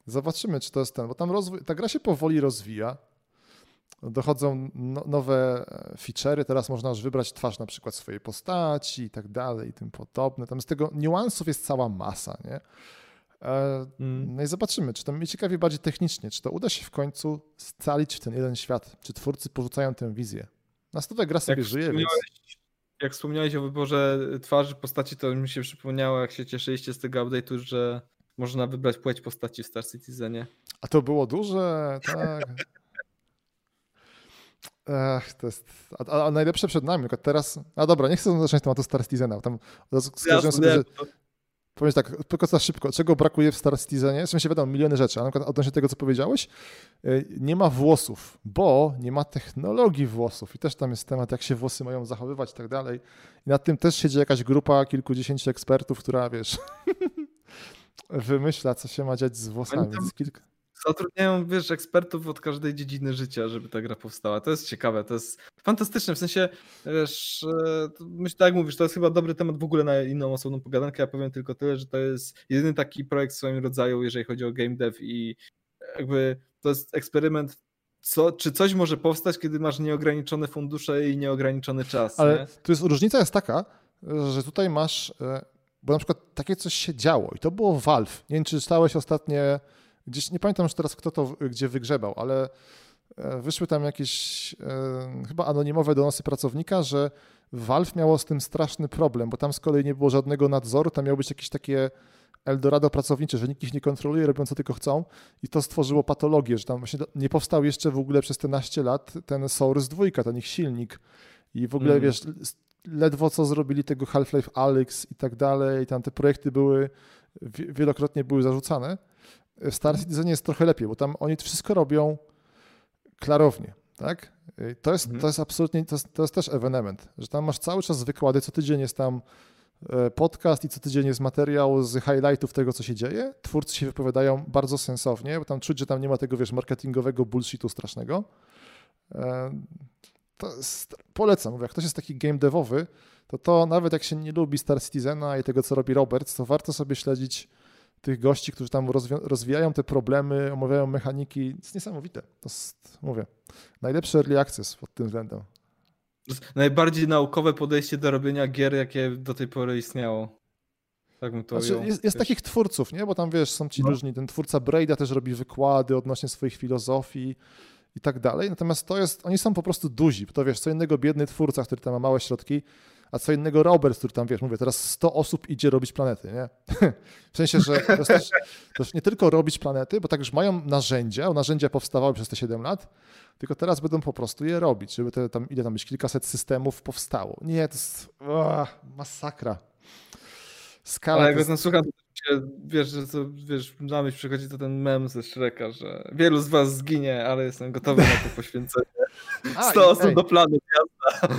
Zobaczymy, czy to jest ten, bo tam rozwój, ta gra się powoli rozwija dochodzą no, nowe e, feature'y, teraz można już wybrać twarz na przykład swojej postaci i tak dalej i tym podobne. Tam z tego niuansów jest cała masa, nie? E, mm. No i zobaczymy, czy to mnie ciekawi bardziej technicznie, czy to uda się w końcu scalić w ten jeden świat, czy twórcy porzucają tę wizję. Na stówę gra sobie jak żyje, więc... Jak wspomniałeś o wyborze twarzy postaci, to mi się przypomniało, jak się cieszyliście z tego update'u, że można wybrać płeć postaci w Star Citizenie. A to było duże, tak. Ech, to jest. A, a, najlepsze przed nami. Teraz. A dobra, nie chcę zacząć tematu Star Citizena. Tam skojarzyłem sobie, że. Powiem tak, tylko za szybko. Czego brakuje w Star Citizenie? W sensie wiadomo, miliony rzeczy. A na przykład odnośnie tego, co powiedziałeś, y, nie ma włosów, bo nie ma technologii włosów. I też tam jest temat, jak się włosy mają zachowywać i tak dalej. I nad tym też siedzi jakaś grupa kilkudziesięciu ekspertów, która wiesz, wymyśla, co się ma dziać z włosami. Tam, kilka... Zatrudniają, wiesz, ekspertów od każdej dziedziny życia, żeby ta gra powstała. To jest ciekawe, to jest fantastyczne. W sensie, wiesz, e, myślę, tak jak mówisz, to jest chyba dobry temat w ogóle na inną osobną pogadankę. Ja powiem tylko tyle, że to jest jedyny taki projekt w swoim rodzaju, jeżeli chodzi o game dev i jakby to jest eksperyment co, czy coś może powstać, kiedy masz nieograniczone fundusze i nieograniczony czas. Ale nie? tu jest różnica jest taka, że tutaj masz, e, bo na przykład takie coś się działo i to było Valve. Nie wiem, czy czytałeś ostatnie Gdzieś nie pamiętam już teraz, kto to gdzie wygrzebał, ale e, wyszły tam jakieś e, chyba anonimowe donosy pracownika, że Valve miało z tym straszny problem, bo tam z kolei nie było żadnego nadzoru, tam miało być jakieś takie Eldorado pracownicze, że nikt ich nie kontroluje, robią co tylko chcą. I to stworzyło patologię, że tam właśnie nie powstał jeszcze w ogóle przez te naście lat ten Source 2, ten ich silnik. I w ogóle mm. wiesz, ledwo co zrobili tego Half-Life Alyx i tak dalej, tam te projekty były, wielokrotnie były zarzucane, w Star Citizen jest trochę lepiej, bo tam oni wszystko robią klarownie, tak? To jest, mhm. to jest absolutnie, to jest, to jest też ewenement, że tam masz cały czas wykłady, co tydzień jest tam e, podcast i co tydzień jest materiał z highlightów tego, co się dzieje. Twórcy się wypowiadają bardzo sensownie, bo tam czuć, że tam nie ma tego, wiesz, marketingowego bullshitu strasznego. E, to jest, polecam, mówię, jak ktoś jest taki game devowy, to to nawet jak się nie lubi Star Citizena i tego, co robi Roberts, to warto sobie śledzić tych gości, którzy tam rozwijają te problemy, omawiają mechaniki. To jest niesamowite. To jest, mówię, najlepszy early access pod tym względem. Najbardziej naukowe podejście do robienia gier, jakie do tej pory istniało. Tak bym to znaczy, jest, jest takich twórców, nie? Bo tam wiesz, są ci no. różni. Ten twórca Braida też robi wykłady odnośnie swoich filozofii i tak dalej. Natomiast to jest, oni są po prostu duzi. To wiesz, co innego biedny twórca, który tam ma małe środki, a co innego Robert, który tam, wiesz, mówię, teraz 100 osób idzie robić planety, nie? W sensie, że to jest też, też nie tylko robić planety, bo tak już mają narzędzia, narzędzia powstawały przez te 7 lat, tylko teraz będą po prostu je robić, żeby te tam, ile tam być, kilkaset systemów powstało. Nie, to jest masakra. Skala Ale jak jest... wiesz, że to, wiesz, na myśl przychodzi to ten mem ze Shreka, że wielu z was zginie, ale jestem gotowy na to poświęcenie. 100 osób do planu gwiazda.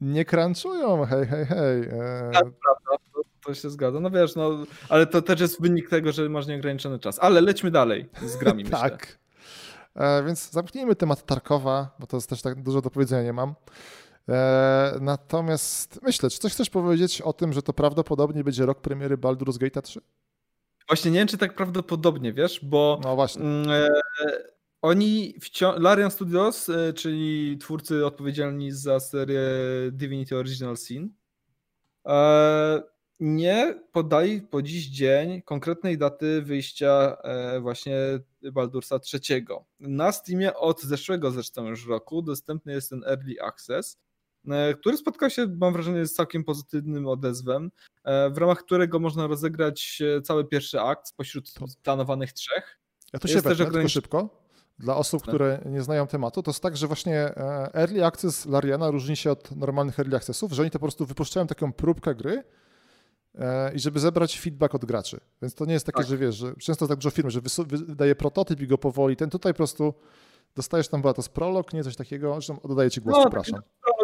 Nie crunchują, hej, hej, hej. E... Tak, prawda, to, to, się zgadza. No wiesz, no, ale to też jest wynik tego, że masz nieograniczony czas. Ale lećmy dalej z grami, Tak. E, więc zamknijmy temat Tarkowa, bo to jest też tak dużo do powiedzenia nie mam. E, natomiast myślę, czy coś chcesz powiedzieć o tym, że to prawdopodobnie będzie rok premiery Baldur's Gate 3? Właśnie nie wiem, czy tak prawdopodobnie, wiesz, bo no właśnie. Mm, e, oni, Larian Studios, e, czyli twórcy odpowiedzialni za serię Divinity Original Sin, e, nie podali po dziś dzień konkretnej daty wyjścia e, właśnie Baldursa III. Na Steamie od zeszłego zresztą już roku dostępny jest ten Early Access, który spotkał się, mam wrażenie, z całkiem pozytywnym odezwem, w ramach którego można rozegrać cały pierwszy akt spośród planowanych trzech. Ja to się wezmę, też ogranic... szybko. Dla osób, które nie znają tematu, to jest tak, że właśnie e, Early Access Lariana różni się od normalnych Early Accessów, że oni to po prostu wypuszczają taką próbkę gry e, i żeby zebrać feedback od graczy. Więc to nie jest takie, tak. że wiesz, że często tak dużo firm, że wydaje prototyp i go powoli, ten tutaj po prostu dostajesz tam, była to z prolog, nie coś takiego, zresztą oddaję ci głos, no, przepraszam.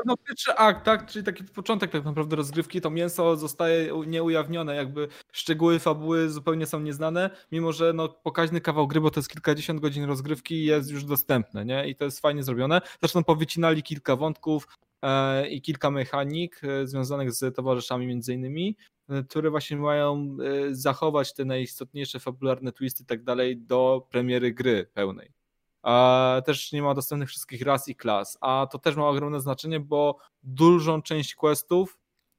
No pierwszy akt, tak, czyli taki początek tak naprawdę rozgrywki, to mięso zostaje nieujawnione, jakby szczegóły fabuły zupełnie są nieznane, mimo że no pokaźny kawał gry, bo to jest kilkadziesiąt godzin rozgrywki jest już dostępne, nie? I to jest fajnie zrobione. Zresztą powycinali kilka wątków e, i kilka mechanik e, związanych z towarzyszami między innymi, e, które właśnie mają zachować te najistotniejsze fabularne twisty i tak dalej do premiery gry pełnej też nie ma dostępnych wszystkich ras i klas, a to też ma ogromne znaczenie, bo dużą część questów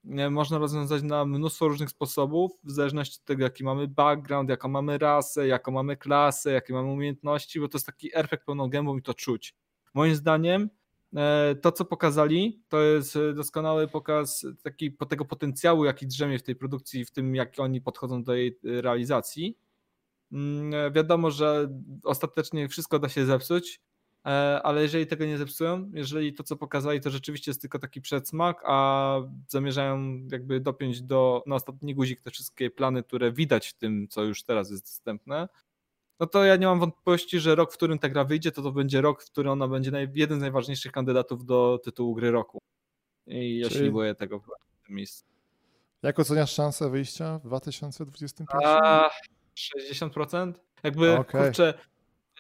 e, można rozwiązać na mnóstwo różnych sposobów, w zależności od tego, jaki mamy background, jaką mamy rasę, jaką mamy klasę, jakie mamy umiejętności, bo to jest taki efekt pełną gębą i to czuć. Moim zdaniem e, to, co pokazali, to jest doskonały pokaz taki, tego potencjału, jaki drzemie w tej produkcji, w tym, jak oni podchodzą do jej realizacji. Mm, wiadomo, że ostatecznie wszystko da się zepsuć, e, ale jeżeli tego nie zepsują, jeżeli to, co pokazali, to rzeczywiście jest tylko taki przedsmak, a zamierzają jakby dopiąć do, na ostatni guzik te wszystkie plany, które widać w tym, co już teraz jest dostępne, no to ja nie mam wątpliwości, że rok, w którym ta gra wyjdzie, to to będzie rok, w którym ona będzie naj, jeden z najważniejszych kandydatów do tytułu gry roku. I ja Czyli... się nie boję tego w tym miejscu. Jak oceniasz szansę wyjścia w 2021? A, 60%? Jakby, okay. kurczę,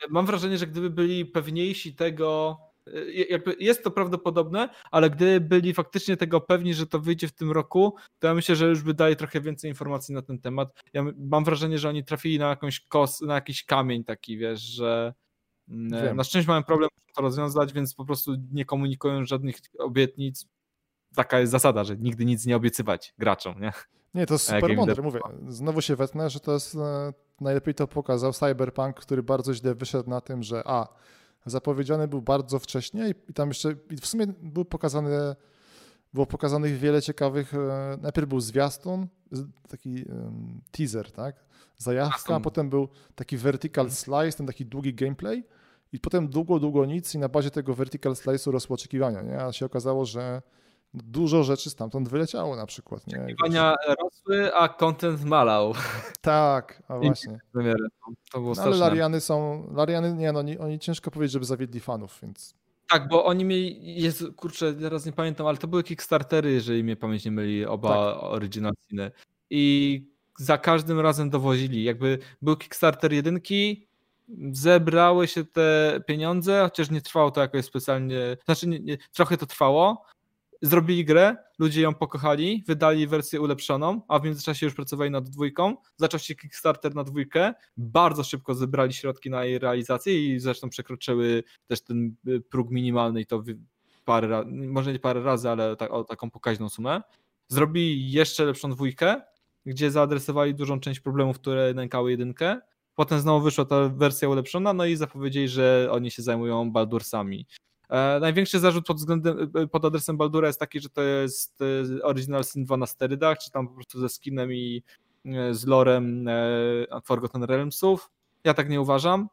mam wrażenie, że gdyby byli pewniejsi tego, y, jakby jest to prawdopodobne, ale gdyby byli faktycznie tego pewni, że to wyjdzie w tym roku, to ja myślę, że już by dali trochę więcej informacji na ten temat. Ja mam wrażenie, że oni trafili na jakąś kos, na jakiś kamień taki, wiesz, że mm, Wiem. na szczęście mają problem to rozwiązać, więc po prostu nie komunikują żadnych obietnic. Taka jest zasada, że nigdy nic nie obiecywać graczom, nie? Nie, to jest super mądre, mówię. Znowu się wetnę, że to jest, e, najlepiej to pokazał Cyberpunk, który bardzo źle wyszedł na tym, że a, zapowiedziany był bardzo wcześnie i tam jeszcze, i w sumie był pokazany, było pokazanych wiele ciekawych, e, najpierw był zwiastun, taki teaser, tak, zajawka, a potem był taki vertical slice, ten taki długi gameplay i potem długo, długo nic i na bazie tego vertical slice'u rosło oczekiwania, nie? A się okazało, że dużo rzeczy stamtąd wyleciało na przykład. Nie? Oczekiwania rosły, a content malał. Tak, a właśnie. To było no, ale Lariany są, Lariany, nie no, oni, oni ciężko powiedzieć, żeby zawiedli fanów, więc... Tak, bo oni mieli, jest, kurczę, teraz nie pamiętam, ale to były Kickstartery, jeżeli mnie pamięć nie myli, oba tak. I za każdym razem dowozili, jakby był Kickstarter jedynki, zebrały się te pieniądze, chociaż nie trwało to jakoś specjalnie, znaczy nie, nie, trochę to trwało, zrobili grę, ludzie ją pokochali, wydali wersję ulepszoną, a w międzyczasie już pracowali nad dwójką. Zaczął się Kickstarter na dwójkę, bardzo szybko zebrali środki na jej realizację i zresztą przekroczyły też ten y, próg minimalny i to parę, może nie parę razy, ale tak, o taką pokaźną sumę. Zrobili jeszcze lepszą dwójkę, gdzie zaadresowali dużą część problemów, które nękały jedynkę. Potem znowu wyszła ta wersja ulepszona, no i zapowiedzieli, że oni się zajmują Baldursami. E, największy zarzut pod względem, e, pod adresem Baldura jest taki, że to jest e, Original Sin 2 na sterydach, czy tam po prostu ze skinem i z lorem Forgotten Realmsów. Ja tak nie uważam.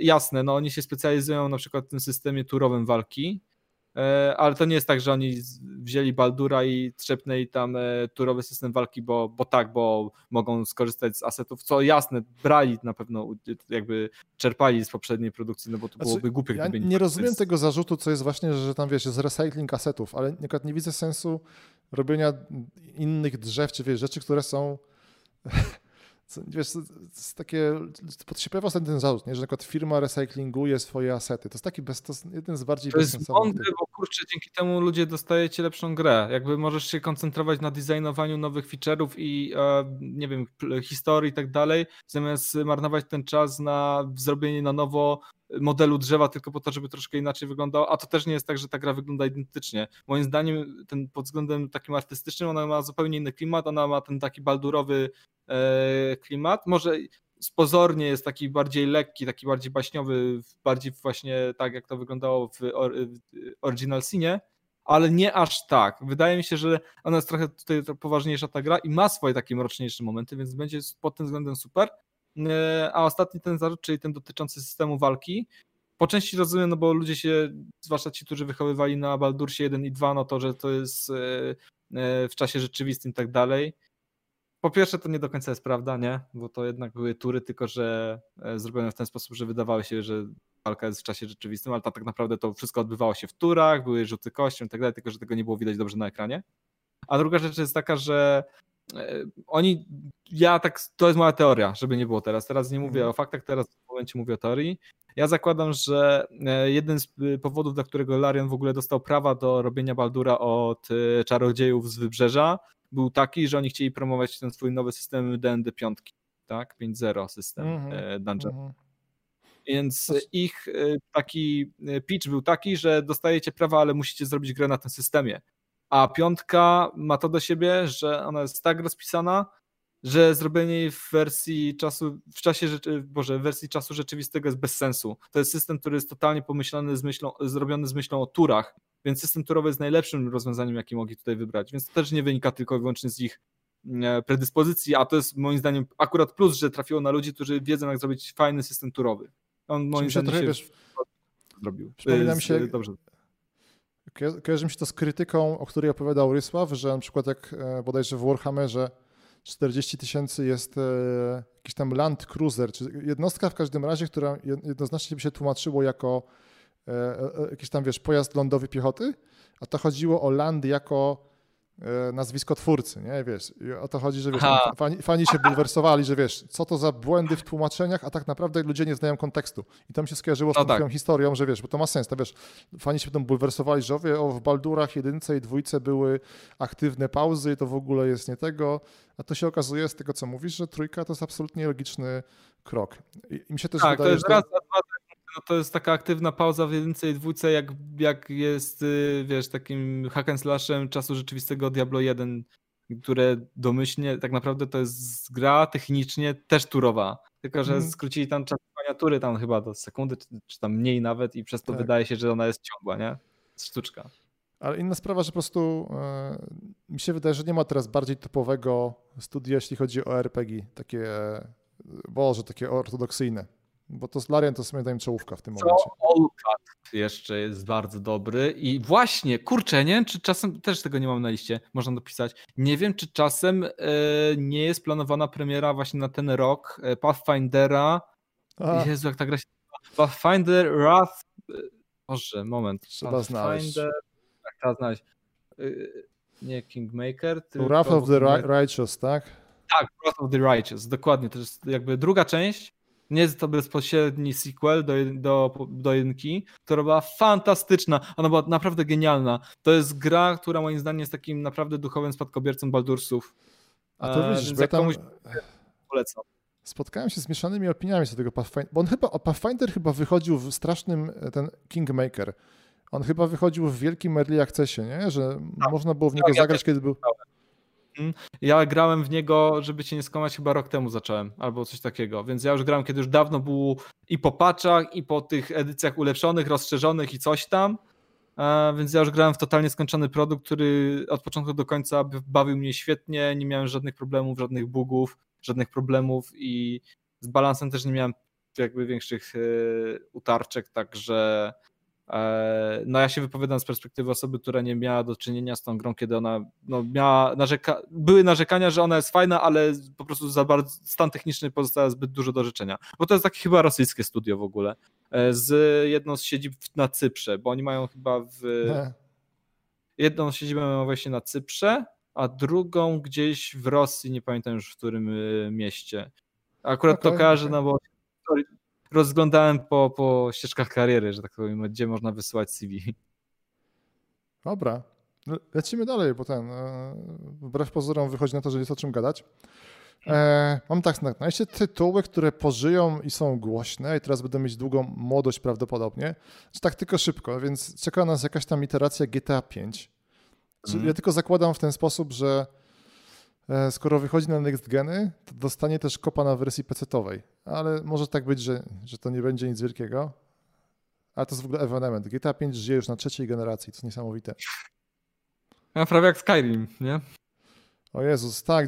jasne, no oni się specjalizują na przykład w tym systemie turowym walki, E, ale to nie jest tak, że oni wzięli Baldura i trzepnęli tam e, turowy system walki, bo, bo tak, bo mogą skorzystać z asetów, co jasne, brali na pewno, jakby czerpali z poprzedniej produkcji, no bo to znaczy, byłoby głupie, ja nie rozumiem jest... tego zarzutu, co jest właśnie, że tam wiesz, jest recycling asetów, ale nie widzę sensu robienia innych drzew, czy wiesz, rzeczy, które są wiesz, jest takie, pojawiał sobie ten zarzut, nie? że na przykład firma recyklinguje swoje asety. To jest taki bez, to jeden z bardziej To jest mądre, bo kurczę, dzięki temu ludzie dostajecie lepszą grę. Jakby możesz się koncentrować na designowaniu nowych feature'ów i e, nie wiem, historii i tak dalej, zamiast marnować ten czas na zrobienie na nowo modelu drzewa tylko po to, żeby troszkę inaczej wyglądało, a to też nie jest tak, że ta gra wygląda identycznie. Moim zdaniem ten pod względem takim artystycznym ona ma zupełnie inny klimat, ona ma ten taki baldurowy e, klimat, może spozornie jest taki bardziej lekki, taki bardziej baśniowy, bardziej właśnie tak jak to wyglądało w, w Original Sinie, ale nie aż tak. Wydaje mi się, że ona jest trochę tutaj poważniejsza ta gra i ma swoje takie mroczniejsze momenty, więc będzie pod tym względem super. E, a ostatni ten zarzut, czyli ten dotyczący systemu walki, po części rozumiem, no bo ludzie się, zwłaszcza ci, którzy wychowywali na Baldursie 1 i 2, no to, że to jest e, e, w czasie rzeczywistym i tak dalej. Po pierwsze, to nie do końca jest prawda, nie? Bo to jednak były tury, tylko że zrobione w ten sposób, że wydawało się, że walka jest w czasie rzeczywistym, ale tak naprawdę to wszystko odbywało się w turach, były rzuty kością i tak dalej, tylko że tego nie było widać dobrze na ekranie. A druga rzecz jest taka, że oni, ja tak, to jest moja teoria, żeby nie było teraz. Teraz nie mówię mhm. o faktach, teraz w momencie mówię o teorii. Ja zakładam, że e, jeden z y, powodów, dla którego Larian w ogóle dostał prawa do robienia Baldura od e, czarodziejów z wybrzeża, był taki, że oni chcieli promować ten swój nowy system D&D 5, tak? 5.0 system mm-hmm. Dungeon. Mm-hmm. Więc ich taki pitch był taki, że dostajecie prawa, ale musicie zrobić grę na tym systemie a piątka ma to do siebie, że ona jest tak rozpisana, że zrobienie jej w wersji czasu, w czasie, Boże, w wersji czasu rzeczywistego jest bez sensu. To jest system, który jest totalnie pomyślany z myślą, zrobiony z myślą o turach, więc system turowy jest najlepszym rozwiązaniem, jaki mogli tutaj wybrać, więc to też nie wynika tylko i wyłącznie z ich e, predyspozycji, a to jest moim zdaniem akurat plus, że trafiło na ludzi, którzy wiedzą, jak zrobić fajny system turowy. On moim zdaniem się, trochę, wiesz, zrobił. Przypomina mi się, dobrze. Kojarzy mi się to z krytyką, o której opowiadał Rysław, że na przykład jak e, bodajże w Warhammerze 40 tysięcy jest e, jakiś tam Land Cruiser, czy jednostka w każdym razie, która jednoznacznie by się tłumaczyło jako e, jakiś tam, wiesz, pojazd lądowy piechoty, a to chodziło o Land jako nazwisko twórcy, nie? Wiesz, I o to chodzi, że wiesz, fani, fani, się bulwersowali, że wiesz, co to za błędy w tłumaczeniach, a tak naprawdę ludzie nie znają kontekstu. I to mi się skojarzyło z no tą tak. historią, że wiesz, bo to ma sens, to wiesz, fani się potem bulwersowali, że o, w Baldurach jedynce i dwójce były aktywne pauzy, to w ogóle jest nie tego, a to się okazuje z tego, co mówisz, że trójka to jest absolutnie logiczny krok. I, i mi się też tak, wydaje, to jest raz, dwa, no to jest taka aktywna pauza w jedynce i dwójce, jak, jak jest, y, wiesz, takim hack and slashem czasu rzeczywistego Diablo 1, które domyślnie, tak naprawdę to jest gra technicznie też turowa, tylko że mm. skrócili tam czas tury tam chyba do sekundy, czy, czy tam mniej nawet i przez to tak. wydaje się, że ona jest ciągła, nie? Sztuczka. Ale inna sprawa, że po prostu yy, mi się wydaje, że nie ma teraz bardziej typowego studia, jeśli chodzi o RPG, takie, boże, takie ortodoksyjne bo to Larian to sobie dajem czołówka w tym Co momencie. Olkat jeszcze jest bardzo dobry i właśnie, kurczę, nie czy czasem, też tego nie mam na liście, można dopisać, nie wiem, czy czasem e, nie jest planowana premiera właśnie na ten rok e, Pathfindera, A. Jezu, jak ta gra się Pathfinder Wrath, e, Boże, moment. Trzeba znaleźć. Jak trzeba znaleźć. Nie Kingmaker, tylko... Wrath of the Righteous, tak? Tak, Wrath of the Righteous, dokładnie, to jest jakby druga część, nie jest to bezpośredni sequel do, do, do jedynki, która była fantastyczna. Ona była naprawdę genialna. To jest gra, która moim zdaniem jest takim naprawdę duchowym spadkobiercą Baldursów. A to widzisz, bo tam... komuś polecam. Spotkałem się z mieszanymi opiniami co tego Pathfinder, bo on chyba, Pathfinder chyba wychodził w strasznym, e, ten Kingmaker, on chyba wychodził w wielkim early accessie, nie? że tak. można było w niego tak, zagrać, ja kiedy był... Mhm. Ja grałem w niego, żeby cię nie skłamać, chyba rok temu zacząłem, albo coś takiego, więc ja już grałem, kiedy już dawno był i po patchach, i po tych edycjach ulepszonych, rozszerzonych i coś tam, więc ja już grałem w totalnie skończony produkt, który od początku do końca bawił mnie świetnie, nie miałem żadnych problemów, żadnych bugów, żadnych problemów i z balansem też nie miałem jakby większych e, utarczek, także e, no ja się wypowiadam z perspektywy osoby, która nie miała do czynienia z tą grą, kiedy ona no, miała narzeka były narzekania, że ona jest fajna, ale po prostu za bardzo stan techniczny pozostała zbyt dużo do życzenia. Bo to jest takie chyba rosyjskie studio w ogóle. E, z jedną z siedzib na Cyprze, bo oni mają chyba w. Nie. Jedną siedzibę mają właśnie na Cyprze, a drugą gdzieś w Rosji, nie pamiętam już w którym mieście. Akurat okay, to kojarzę, okay. no bo rozglądałem po, po ścieżkach kariery, że tak powiem, gdzie można wysyłać CV. Dobra. Lecimy dalej, bo ten, e, wbrew pozorom wychodzi na to, że jest o czym gadać. E, mam tak na jeszcze tytuły, które pożyją i są głośne i teraz będą mieć długą młodość prawdopodobnie. Tak tylko szybko, więc czeka nas jakaś tam iteracja GTA 5. Mm. Ja tylko zakładam w ten sposób, że skoro wychodzi na next geny, to dostanie też kopa na wersji PC-owej. Ale może tak być, że, że to nie będzie nic wielkiego. Ale to jest w ogóle ewenement. GTA 5 żyje już na trzeciej generacji, co niesamowite. A prawie jak Skyrim, nie? O Jezus, tak,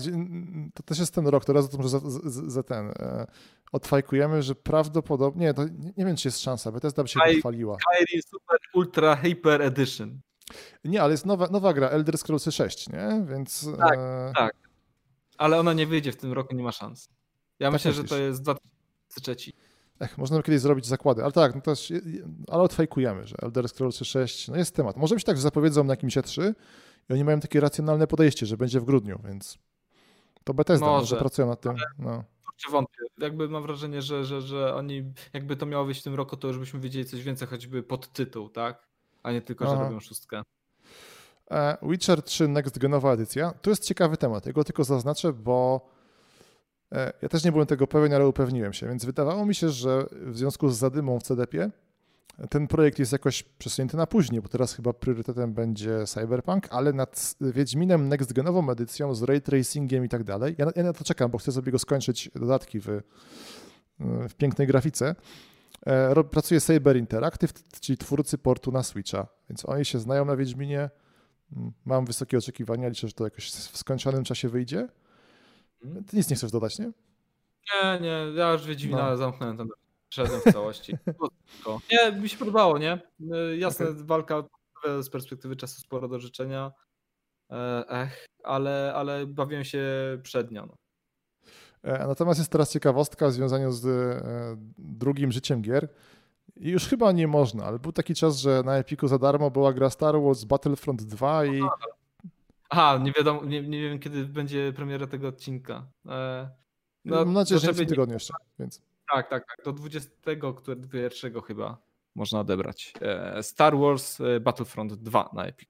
to też jest ten rok, teraz o tym, że za, za, za ten e, odfajkujemy, że prawdopodobnie, to nie, nie wiem, czy jest szansa, Bethesda by się pochwaliła. Skyrim Super Ultra Hyper Edition. Nie, ale jest nowa, nowa gra, Elder Scrolls 6, nie? Więc... Tak, e... tak. Ale ona nie wyjdzie w tym roku, nie ma szans. Ja tak myślę, myślisz. że to jest 2003. Ech, można kiedyś zrobić zakłady, ale tak, no też, ale odfajkujemy, że Elder Scrolls 6, no jest temat. Może być tak, że zapowiedzą na jakimś E3 i oni mają takie racjonalne podejście, że będzie w grudniu, więc to Bethesda, może, może pracują nad tym. No. Wątpię. Jakby mam wrażenie, że, że, że oni, jakby to miało wyjść w tym roku, to już byśmy wiedzieli coś więcej, choćby pod tytuł, tak? A nie tylko, Aha. że robią szóstkę. E, Witcher 3 Next Genowa edycja. Tu jest ciekawy temat. Ja go tylko zaznaczę, bo e, ja też nie byłem tego pewien, ale upewniłem się, więc wydawało mi się, że w związku z zadymą w CDP ten projekt jest jakoś przesunięty na później, bo teraz chyba priorytetem będzie Cyberpunk, ale nad Wiedźminem Next Genową edycją z ray tracingiem i tak dalej. Ja, ja na to czekam, bo chcę sobie go skończyć dodatki w, w pięknej grafice. E, pracuje Saber Interactive, czyli twórcy portu na Switcha, więc oni się znają na Wiedźminie Mam wysokie oczekiwania, liczę, że to jakoś w skończonym czasie wyjdzie. Mhm. Ty nic nie chcesz dodać, nie? Nie, nie, ja już Wiedźmina no. zamknąłem ten Szedłem w całości. nie, mi się podobało, nie? E, jasne, okay. walka z perspektywy czasu sporo do życzenia. E, ech, ale, ale bawiłem się przednio. No. E, natomiast jest teraz ciekawostka w związaniu z drugim życiem gier. I już chyba nie można, ale był taki czas, że na Epiku za darmo była gra Star Wars Battlefront 2 i... Aha, nie wiadomo, nie, nie wiem kiedy będzie premiera tego odcinka. E, no, Mam nadzieję, że w tym tygodniu jeszcze, więc... Tak, tak, tak, do 21 chyba można odebrać. E, Star Wars e, Battlefront 2 na Epic.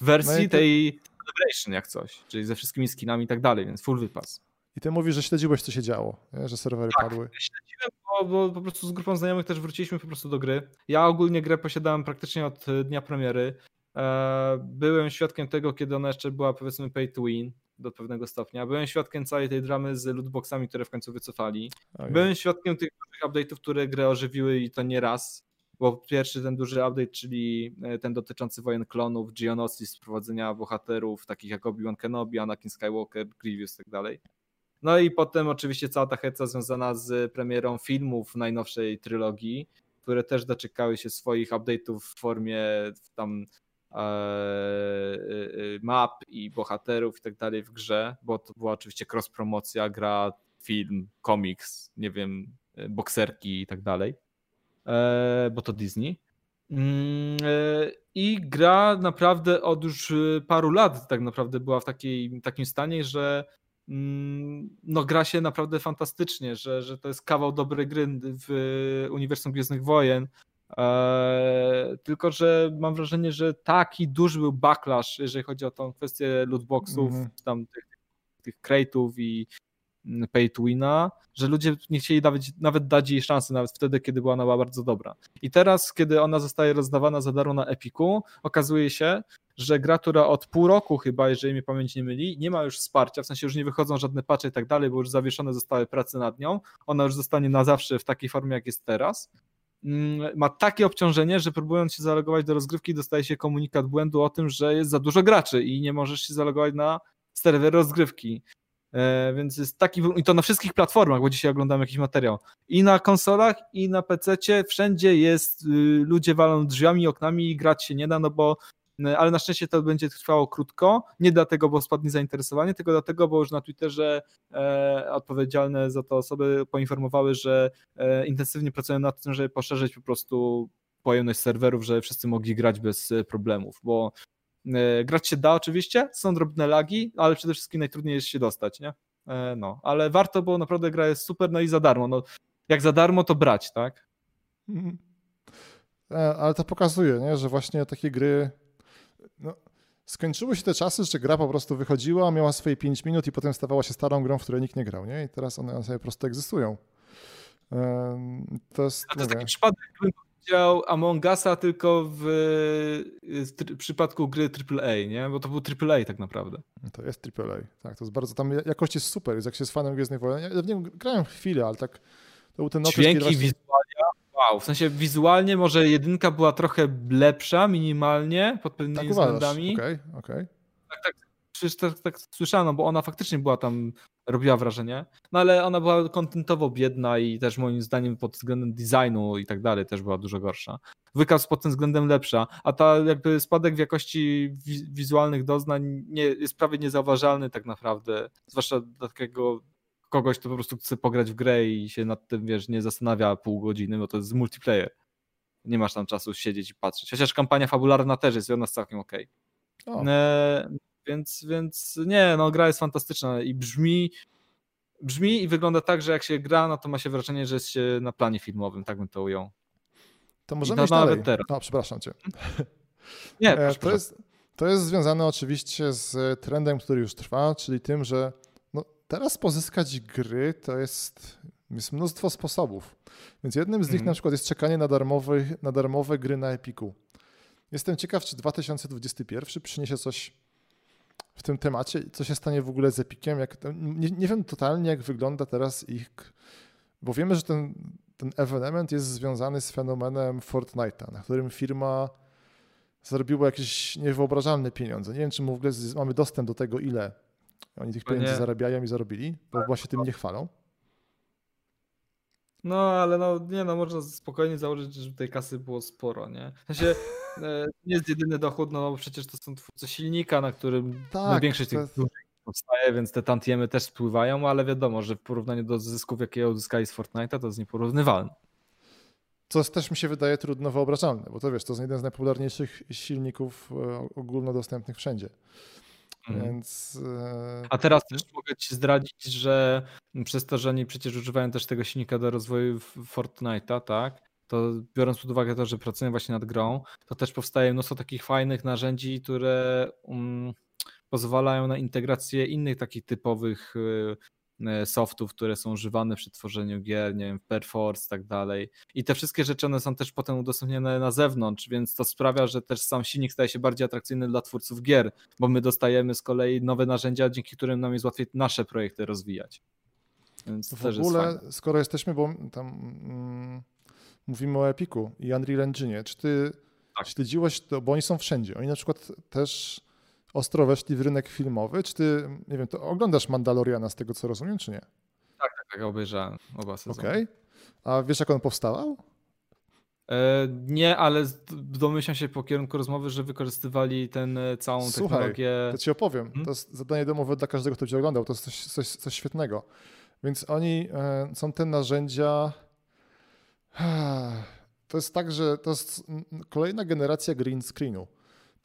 W wersji no tej Celebration jak coś, czyli ze wszystkimi skinami i tak dalej, więc full wypas. I ty mówisz, że śledziłeś, co się działo, nie? że serwery tak, padły. śledziłem, bo, bo, po prostu z grupą znajomych też wróciliśmy po prostu do gry. Ja ogólnie grę posiadałem praktycznie od e, dnia premiery. E, byłem świadkiem tego, kiedy ona jeszcze była powiedzmy pay to win do pewnego stopnia. Byłem świadkiem całej tej dramy z lootboxami, które w końcu wycofali. Okay. Byłem świadkiem tych dużych update'ów, które grę ożywiły i to nie raz. Bo pierwszy ten duży update, czyli e, ten dotyczący wojen klonów, Geonosis, wprowadzenia bohaterów takich jak Obi-Wan Kenobi, Anakin Skywalker, Grievous i tak dalej. No i potem oczywiście cała ta heca związana z premierą filmów najnowszej trylogii, które też doczekały się swoich update'ów w formie tam e, e, e, map i bohaterów i tak dalej w grze, bo to była oczywiście cross-promocja, gra, film, komiks, nie wiem, bokserki i tak dalej, bo to Disney. Mm, I gra naprawdę od już paru lat tak naprawdę była w takiej, takim stanie, że no gra się naprawdę fantastycznie, że, że to jest kawał dobrej gry w uniwersum Gwiezdnych Wojen. Eee, tylko, że mam wrażenie, że taki duży był backlash, jeżeli chodzi o tą kwestię lootboxów, mm -hmm. tam tych, tych crate'ów i pay to wina, że ludzie nie chcieli nawet, nawet dać jej szansy, nawet wtedy, kiedy była ona była bardzo dobra. I teraz, kiedy ona zostaje rozdawana za darmo na Epiku, okazuje się, że gra, która od pół roku chyba, jeżeli mnie pamięć nie myli, nie ma już wsparcia, w sensie już nie wychodzą żadne patche i tak dalej, bo już zawieszone zostały prace nad nią, ona już zostanie na zawsze w takiej formie, jak jest teraz, mm, ma takie obciążenie, że próbując się zalogować do rozgrywki, dostaje się komunikat błędu o tym, że jest za dużo graczy i nie możesz się zalogować na serwer rozgrywki. E, więc jest taki, i to na wszystkich platformach, bo dzisiaj oglądam jakiś materiał. I na konsolach, i na PC, wszędzie jest, y, ludzie walą drzwiami, oknami i grać się nie da, no bo y, ale na szczęście to będzie trwało krótko. Nie dlatego, bo spadnie zainteresowanie, tylko dlatego, bo już na Twitterze e, odpowiedzialne za to osoby poinformowały, że e, intensywnie pracują nad tym, żeby poszerzyć po prostu pojemność serwerów, żeby wszyscy mogli grać bez e, problemów, bo grać się da oczywiście, są drobne lagi, ale przede wszystkim najtrudniej jest się dostać, nie? E, no, ale warto, bo naprawdę gra jest super, no i za darmo. No, jak za darmo, to brać, tak? Mhm. E, ale to pokazuje, nie? że właśnie takie gry. No, skończyły się te czasy, że gra po prostu wychodziła, miała swoje 5 minut i potem stawała się starą grą, w której nikt nie grał, nie? I teraz one sobie po prostu egzystują. To jest, A to jest taki przypadek, widział Among Usa tylko w, w, przypadku gry AAA, nie? Bo to był AAA tak naprawdę. To jest AAA, tak. To jest bardzo, tam jakość jest super, jest jak się z fanem Gwiezdnych Wojen. Ja w niego grałem chwilę, ale tak to był ten okres, Dźwięki, właśnie... wizualia, wow. W sensie wizualnie może jedynka była trochę lepsza minimalnie pod pewnymi tak względami. Okej, okay, okej. Okay. Tak, tak, przecież tak, tak słyszano, bo ona faktycznie była tam, robiła wrażenie, no ale ona była kontentowo biedna i też moim zdaniem pod względem designu i tak dalej też była dużo gorsza. Wykaz pod tym względem lepsza, a ta jakby spadek w jakości wizualnych doznań nie, jest prawie niezauważalny tak naprawdę, zwłaszcza dla takiego kogoś, kto po prostu chce pograć w grę i się nad tym, wiesz, nie zastanawia pół godziny, bo to jest multiplayer. Nie masz tam czasu siedzieć i patrzeć. Chociaż kampania fabularna też jest i ona jest całkiem okej. Okay. E, więc, więc nie, no gra jest fantastyczna i brzmi, brzmi i wygląda tak, że jak się gra, no to ma się wrażenie, że jest się na planie filmowym, tak bym to ujął. To możemy iść dalej. Teraz. No, przepraszam cię. Nie, e, proszę, to, jest, to jest związane oczywiście z trendem, który już trwa, czyli tym, że no, teraz pozyskać gry to jest, jest mnóstwo sposobów. Więc jednym z nich mm. na przykład jest czekanie na darmowe, na darmowe gry na Epiku. Jestem ciekaw, czy 2021 przyniesie coś w tym temacie, co się stanie w ogóle z Epiciem. Jak, nie, nie wiem totalnie, jak wygląda teraz ich. Bo wiemy, że ten, ten jest związany z fenomenem Fortnite'a, na którym firma zarobiła jakieś niewyobrażalne pieniądze. Nie wiem, czy w ogóle mamy dostęp do tego, ile oni tych pieniędzy zarabiają i zarobili, bo chyba się tym nie chwalą. No, ale no, nie no, można spokojnie założyć, że tej kasy było sporo, nie? W sensie, e, nie jest jedyny dochód, no bo przecież to są twórcy silnika, na którym tak, no, większość tych jest... powstaje, więc te tantiemy też spływają, ale wiadomo, że w porównaniu do zysków, jakie uzyskali z Fortnite'a, to jest nieporównywalne. Co też mi się wydaje trudno wyobrażalne, bo to wiesz, to jest jeden z najpopularniejszych silników e, ogólnodostępnych wszędzie. Mhm. Więc. E, A teraz też mogę Ci zdradzić, że przez to, że oni przecież używają też tego silnika do rozwoju Fortnite'a, tak? To biorąc pod uwagę to, że pracują właśnie nad grą, to też powstaje mnóstwo takich fajnych narzędzi, które um, pozwalają na integrację innych takich typowych y, softów, które są używane przy tworzeniu gier, nie wiem, Perforce i tak dalej. I te wszystkie rzeczy one są też potem udostępnione na zewnątrz, więc to sprawia, że też sam silnik staje się bardziej atrakcyjny dla twórców gier, bo my dostajemy z kolei nowe narzędzia, dzięki którym nam jest łatwiej nasze projekty rozwijać. Więc w ogóle, skoro jesteśmy, bo tam mm, mówimy o Epiku i Unreal Engine, czy ty tak. śledziłeś to, bo oni są wszędzie. Oni na przykład też ostro weszli w rynek filmowy. Czy ty, nie wiem, to oglądasz Mandaloriana z tego, co rozumiem, czy nie? Tak, tak, tak obejrzałem oba sezony. Okej. Okay. A wiesz, jak on powstawał? E, nie, ale domyślam się po kierunku rozmowy, że wykorzystywali ten e, całą Słuchaj, technologię. To ci opowiem. Hmm? To jest zadanie domowe dla każdego, kto cię oglądał. To jest coś, coś, coś świetnego. Więc oni e, są te narzędzia. To jest tak, że to jest kolejna generacja green screenu.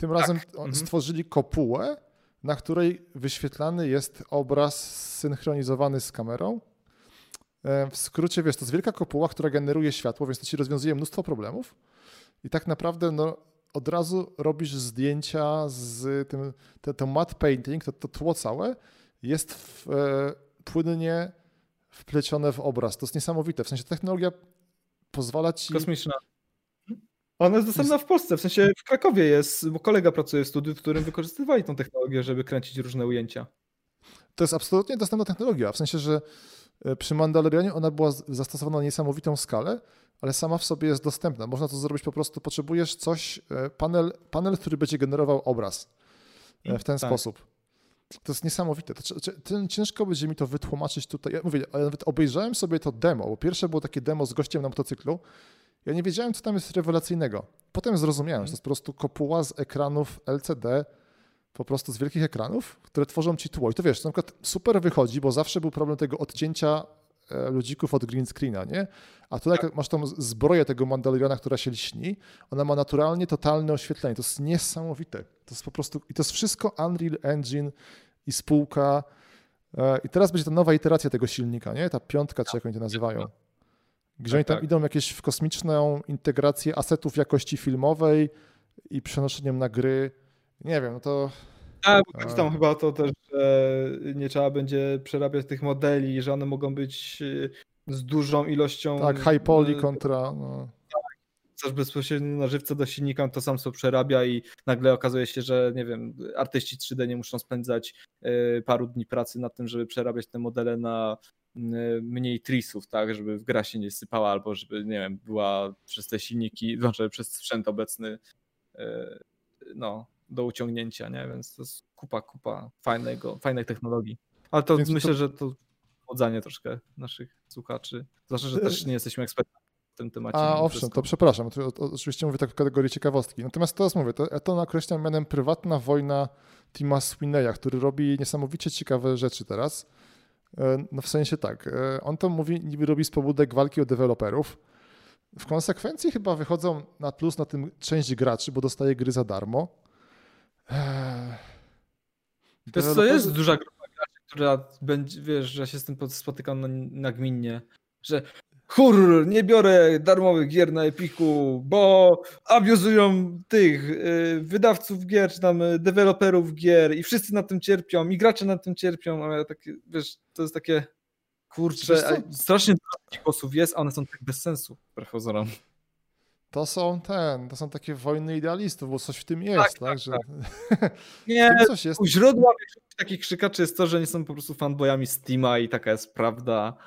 Tym tak. razem mhm. stworzyli kopułę, na której wyświetlany jest obraz synchronizowany z kamerą. E, w skrócie, wiesz, to jest wielka kopuła, która generuje światło, więc to ci rozwiązuje mnóstwo problemów. I tak naprawdę no, od razu robisz zdjęcia z tym, to, to matte painting, to, to tło całe jest w, e, płynnie wplecione w obraz. To jest niesamowite. W sensie technologia pozwala ci. Kosmiczna. Ona jest dostępna w Polsce, w sensie w Krakowie jest, bo kolega pracuje w studiu, w którym wykorzystywali tą technologię, żeby kręcić różne ujęcia. To jest absolutnie dostępna technologia, w sensie, że e, przy Mandalorianie ona była zastosowana na niesamowitą skalę, ale sama w sobie jest dostępna. Można to zrobić po prostu, potrzebujesz coś, e, panel, panel który będzie generował obraz e, w ten tak. sposób. To jest niesamowite. To, ciężko będzie mi to wytłumaczyć tutaj. Ja mówię, nawet obejrzałem sobie to demo, bo pierwsze było takie demo z gościem na motocyklu. Ja nie wiedziałem, co tam jest rewelacyjnego. Potem zrozumiałem, że to jest po prostu kopuła z ekranów LCD, po prostu z wielkich ekranów, które tworzą ci tło. I to wiesz, to na przykład super wychodzi, bo zawsze był problem tego odcięcia e, ludzików od green screena, nie? A tutaj tak. masz tą zbroję tego Mandaloriana, która się lśni, ona ma naturalnie totalne oświetlenie. To jest niesamowite. To jest po prostu, i to jest wszystko Unreal Engine i spółka. E, I teraz będzie ta nowa iteracja tego silnika, nie? Ta piątka, czy jak oni to nazywają. Gdzie tak, oni tam tak. idą jakieś w kosmiczną integrację asetów jakości filmowej i przenoszeniem na gry. Nie wiem, no to. Tak, bo tam chyba to też, że nie trzeba będzie przerabiać tych modeli, że one mogą być y, z dużą ilością. Tak, high poly kontra. No. Chcesz bezpośrednio na żywce do silnika, to sam sobie przerabia i nagle okazuje się, że nie wiem, artyści 3D nie muszą spędzać y, paru dni pracy nad tym, żeby przerabiać te modele na y, mniej trisów, tak, żeby w gra się nie sypała, albo żeby, nie wiem, była przez te silniki, znaczy przez sprzęt obecny no, do uciągnięcia, nie? Więc to jest kupa, kupa fajnego, fajnej technologii. Ale to Więc myślę, to... że to chodzenie troszkę naszych słuchaczy. Zwłaszcza, że też nie jesteśmy ekspertami w tym temacie. A owszem, wszystko. to przepraszam. Oczywiście mówię tak w kategorii ciekawostki. Natomiast teraz mówię, to, ja to nakreślam mianem prywatna wojna Tima Sweeneya, który robi niesamowicie ciekawe rzeczy teraz. E, no w sensie tak, e, on to mówi, niby robi z pobudek walki o deweloperów. W konsekwencji chyba wychodzą na plus na tym część graczy, bo dostaje gry za darmo. Wiesz co, jest duża grupa graczy, która będzie, wiesz, że się z tym spotykam nagminnie, że hurr, nie biorę darmowych gier na Epiku, bo abuzują tych y, wydawców gier, czy tam y, deweloperów gier i wszyscy na tym cierpią, i gracze na tym cierpią, ale takie, wiesz, to jest takie kurczę, strasznie dużo głosów jest, a one są tak bez sensu, wbrew pozorom. To są ten, to są takie wojny idealistów, bo coś w tym jest, tak? tak, tak że... tak. Nie, coś jest. u źródła takich krzykaczy jest to, że nie są po prostu fanboyami Steama i taka jest prawda.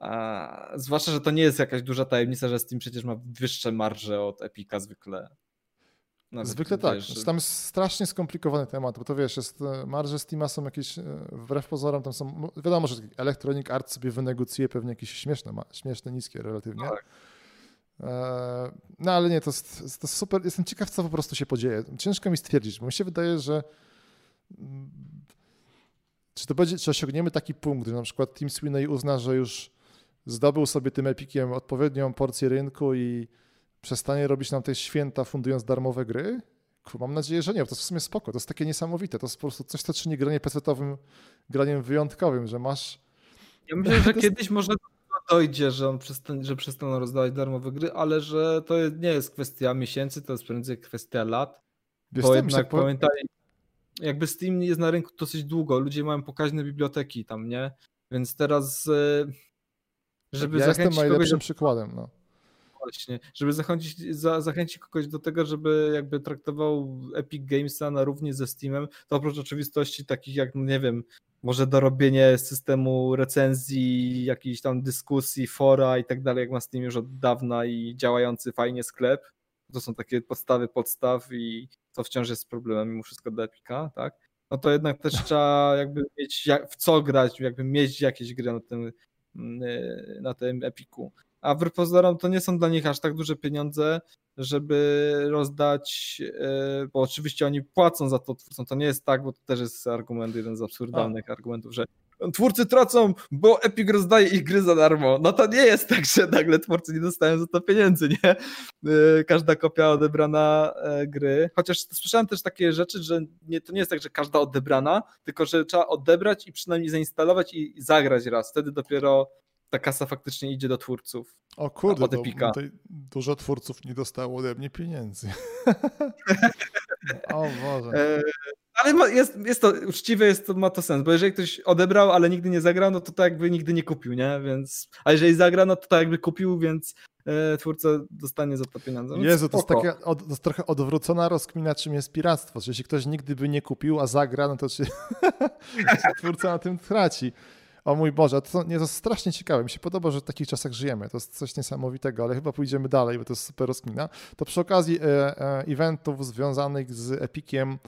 A, zwłaszcza, że to nie jest jakaś duża tajemnica, że Steam przecież ma wyższe marże od Epika zwykle. Nawet zwykle tak. Wiesz, że... Tam jest strasznie skomplikowany temat, bo to wiesz, jest, e, marże Steama są jakieś, e, wbrew pozorom, tam są, wiadomo, że Electronic Arts sobie wynegocjuje pewnie jakieś śmieszne, śmieszne niskie relatywnie. Tak. E, no ale nie, to jest, to jest super. Jestem ciekaw, co po prostu się podzieje. Ciężko mi stwierdzić, bo mi się wydaje, że mm, czy to będzie, czy osiągniemy taki punkt, że na przykład Tim Sweeney uzna, że już zdobył sobie tym epikiem odpowiednią porcję rynku i przestanie robić nam te święta fundując darmowe gry? Mam nadzieję, że nie, bo to jest w sumie spoko. To jest takie niesamowite. To jest po prostu coś, co czyni granie pecetowym graniem wyjątkowym, że masz... Ja myślę, że kiedyś może dojdzie, że, on przestań, że przestaną rozdawać darmowe gry, ale że to nie jest kwestia miesięcy, to jest prędzej kwestia lat. Wiesz, bo jednak pamiętaj, jakby Steam jest na rynku dosyć długo, ludzie mają pokaźne biblioteki tam, nie? Więc teraz e, żeby ja zachęcić jestem najlepszym przykładem, no. Właśnie, żeby zachęcić, za, zachęcić kogoś do tego, żeby jakby traktował Epic Gamesa na równi ze Steamem, to oprócz oczywistości takich jak, no nie wiem, może dorobienie systemu recenzji, jakiejś tam dyskusji, fora i tak dalej, jak ma Steam już od dawna i działający fajnie sklep. To są takie podstawy podstaw i to wciąż jest problemem mimo wszystko do Epika, tak? No to jednak też trzeba jakby mieć w co grać, jakby mieć jakieś gry na tym, na tym Epiku. A w pozorom to nie są dla nich aż tak duże pieniądze, żeby rozdać, e, bo oczywiście oni płacą za to twórcom, to nie jest tak, bo to też jest argument, jeden z absurdalnych A. argumentów, że twórcy tracą, bo Epic rozdaje ich gry za darmo. No to nie jest tak, że nagle twórcy nie dostają za to pieniędzy, nie? E, każda kopia odebrana e, gry. Chociaż słyszałem też takie rzeczy, że nie, to nie jest tak, że każda odebrana, tylko że trzeba odebrać i przynajmniej zainstalować i zagrać raz. Wtedy dopiero ta kasa faktycznie idzie do twórców. O kurde, od Epika. dużo twórców nie dostało ode mnie pieniędzy. o Boże. E, Ale jest, jest to uczciwe, jest to, ma to sens, bo jeżeli ktoś odebrał, ale nigdy nie zagrał, no to tak jakby nigdy nie kupił, nie? Więc, a jeżeli zagra, no to tak jakby kupił, więc e, twórca dostanie za to pieniądze. No Jezu, to jest, takie, to jest trochę odwrócona rozkmina, czym jest piractwo. Że jeśli ktoś nigdy by nie kupił, a zagra, no to czy, twórca na tym traci. O mój Boże, to, nie, to jest strasznie ciekawe. Mi się podoba, że w takich czasach żyjemy. To jest coś niesamowitego, ale chyba pójdziemy dalej, bo to jest super rozkmina. To przy okazji e, e, eventów związanych z Epikiem,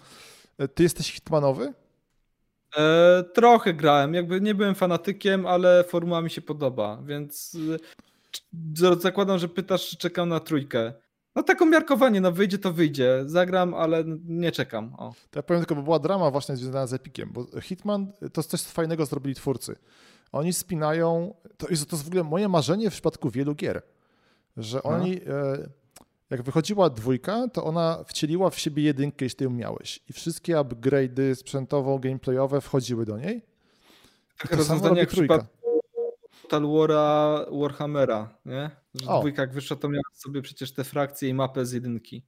ty jesteś hitmanowy? E, trochę grałem. Jakby nie byłem fanatykiem, ale formuła mi się podoba, więc e, zakładam, że pytasz, czy czekam na trójkę. No taką miarkowanie, no wyjdzie to wyjdzie. Zagram, ale nie czekam. O. To ja powiem tylko, bo była drama właśnie związana z Epikiem, bo Hitman to jest coś fajnego zrobili twórcy. Oni spinają, to jest, to jest w ogóle moje marzenie w przypadku wielu gier, że no. oni, e, jak wychodziła dwójka, to ona wcieliła w siebie jedynkę, jeśli ją miałeś. I wszystkie upgrade'y sprzętowo-gameplayowe wchodziły do niej. Tak rozwiązanie jak trójka. Total War'a Warhammera, nie? Że o. dwójka jak wyszła, to miała sobie przecież te frakcje i mapę z jedynki.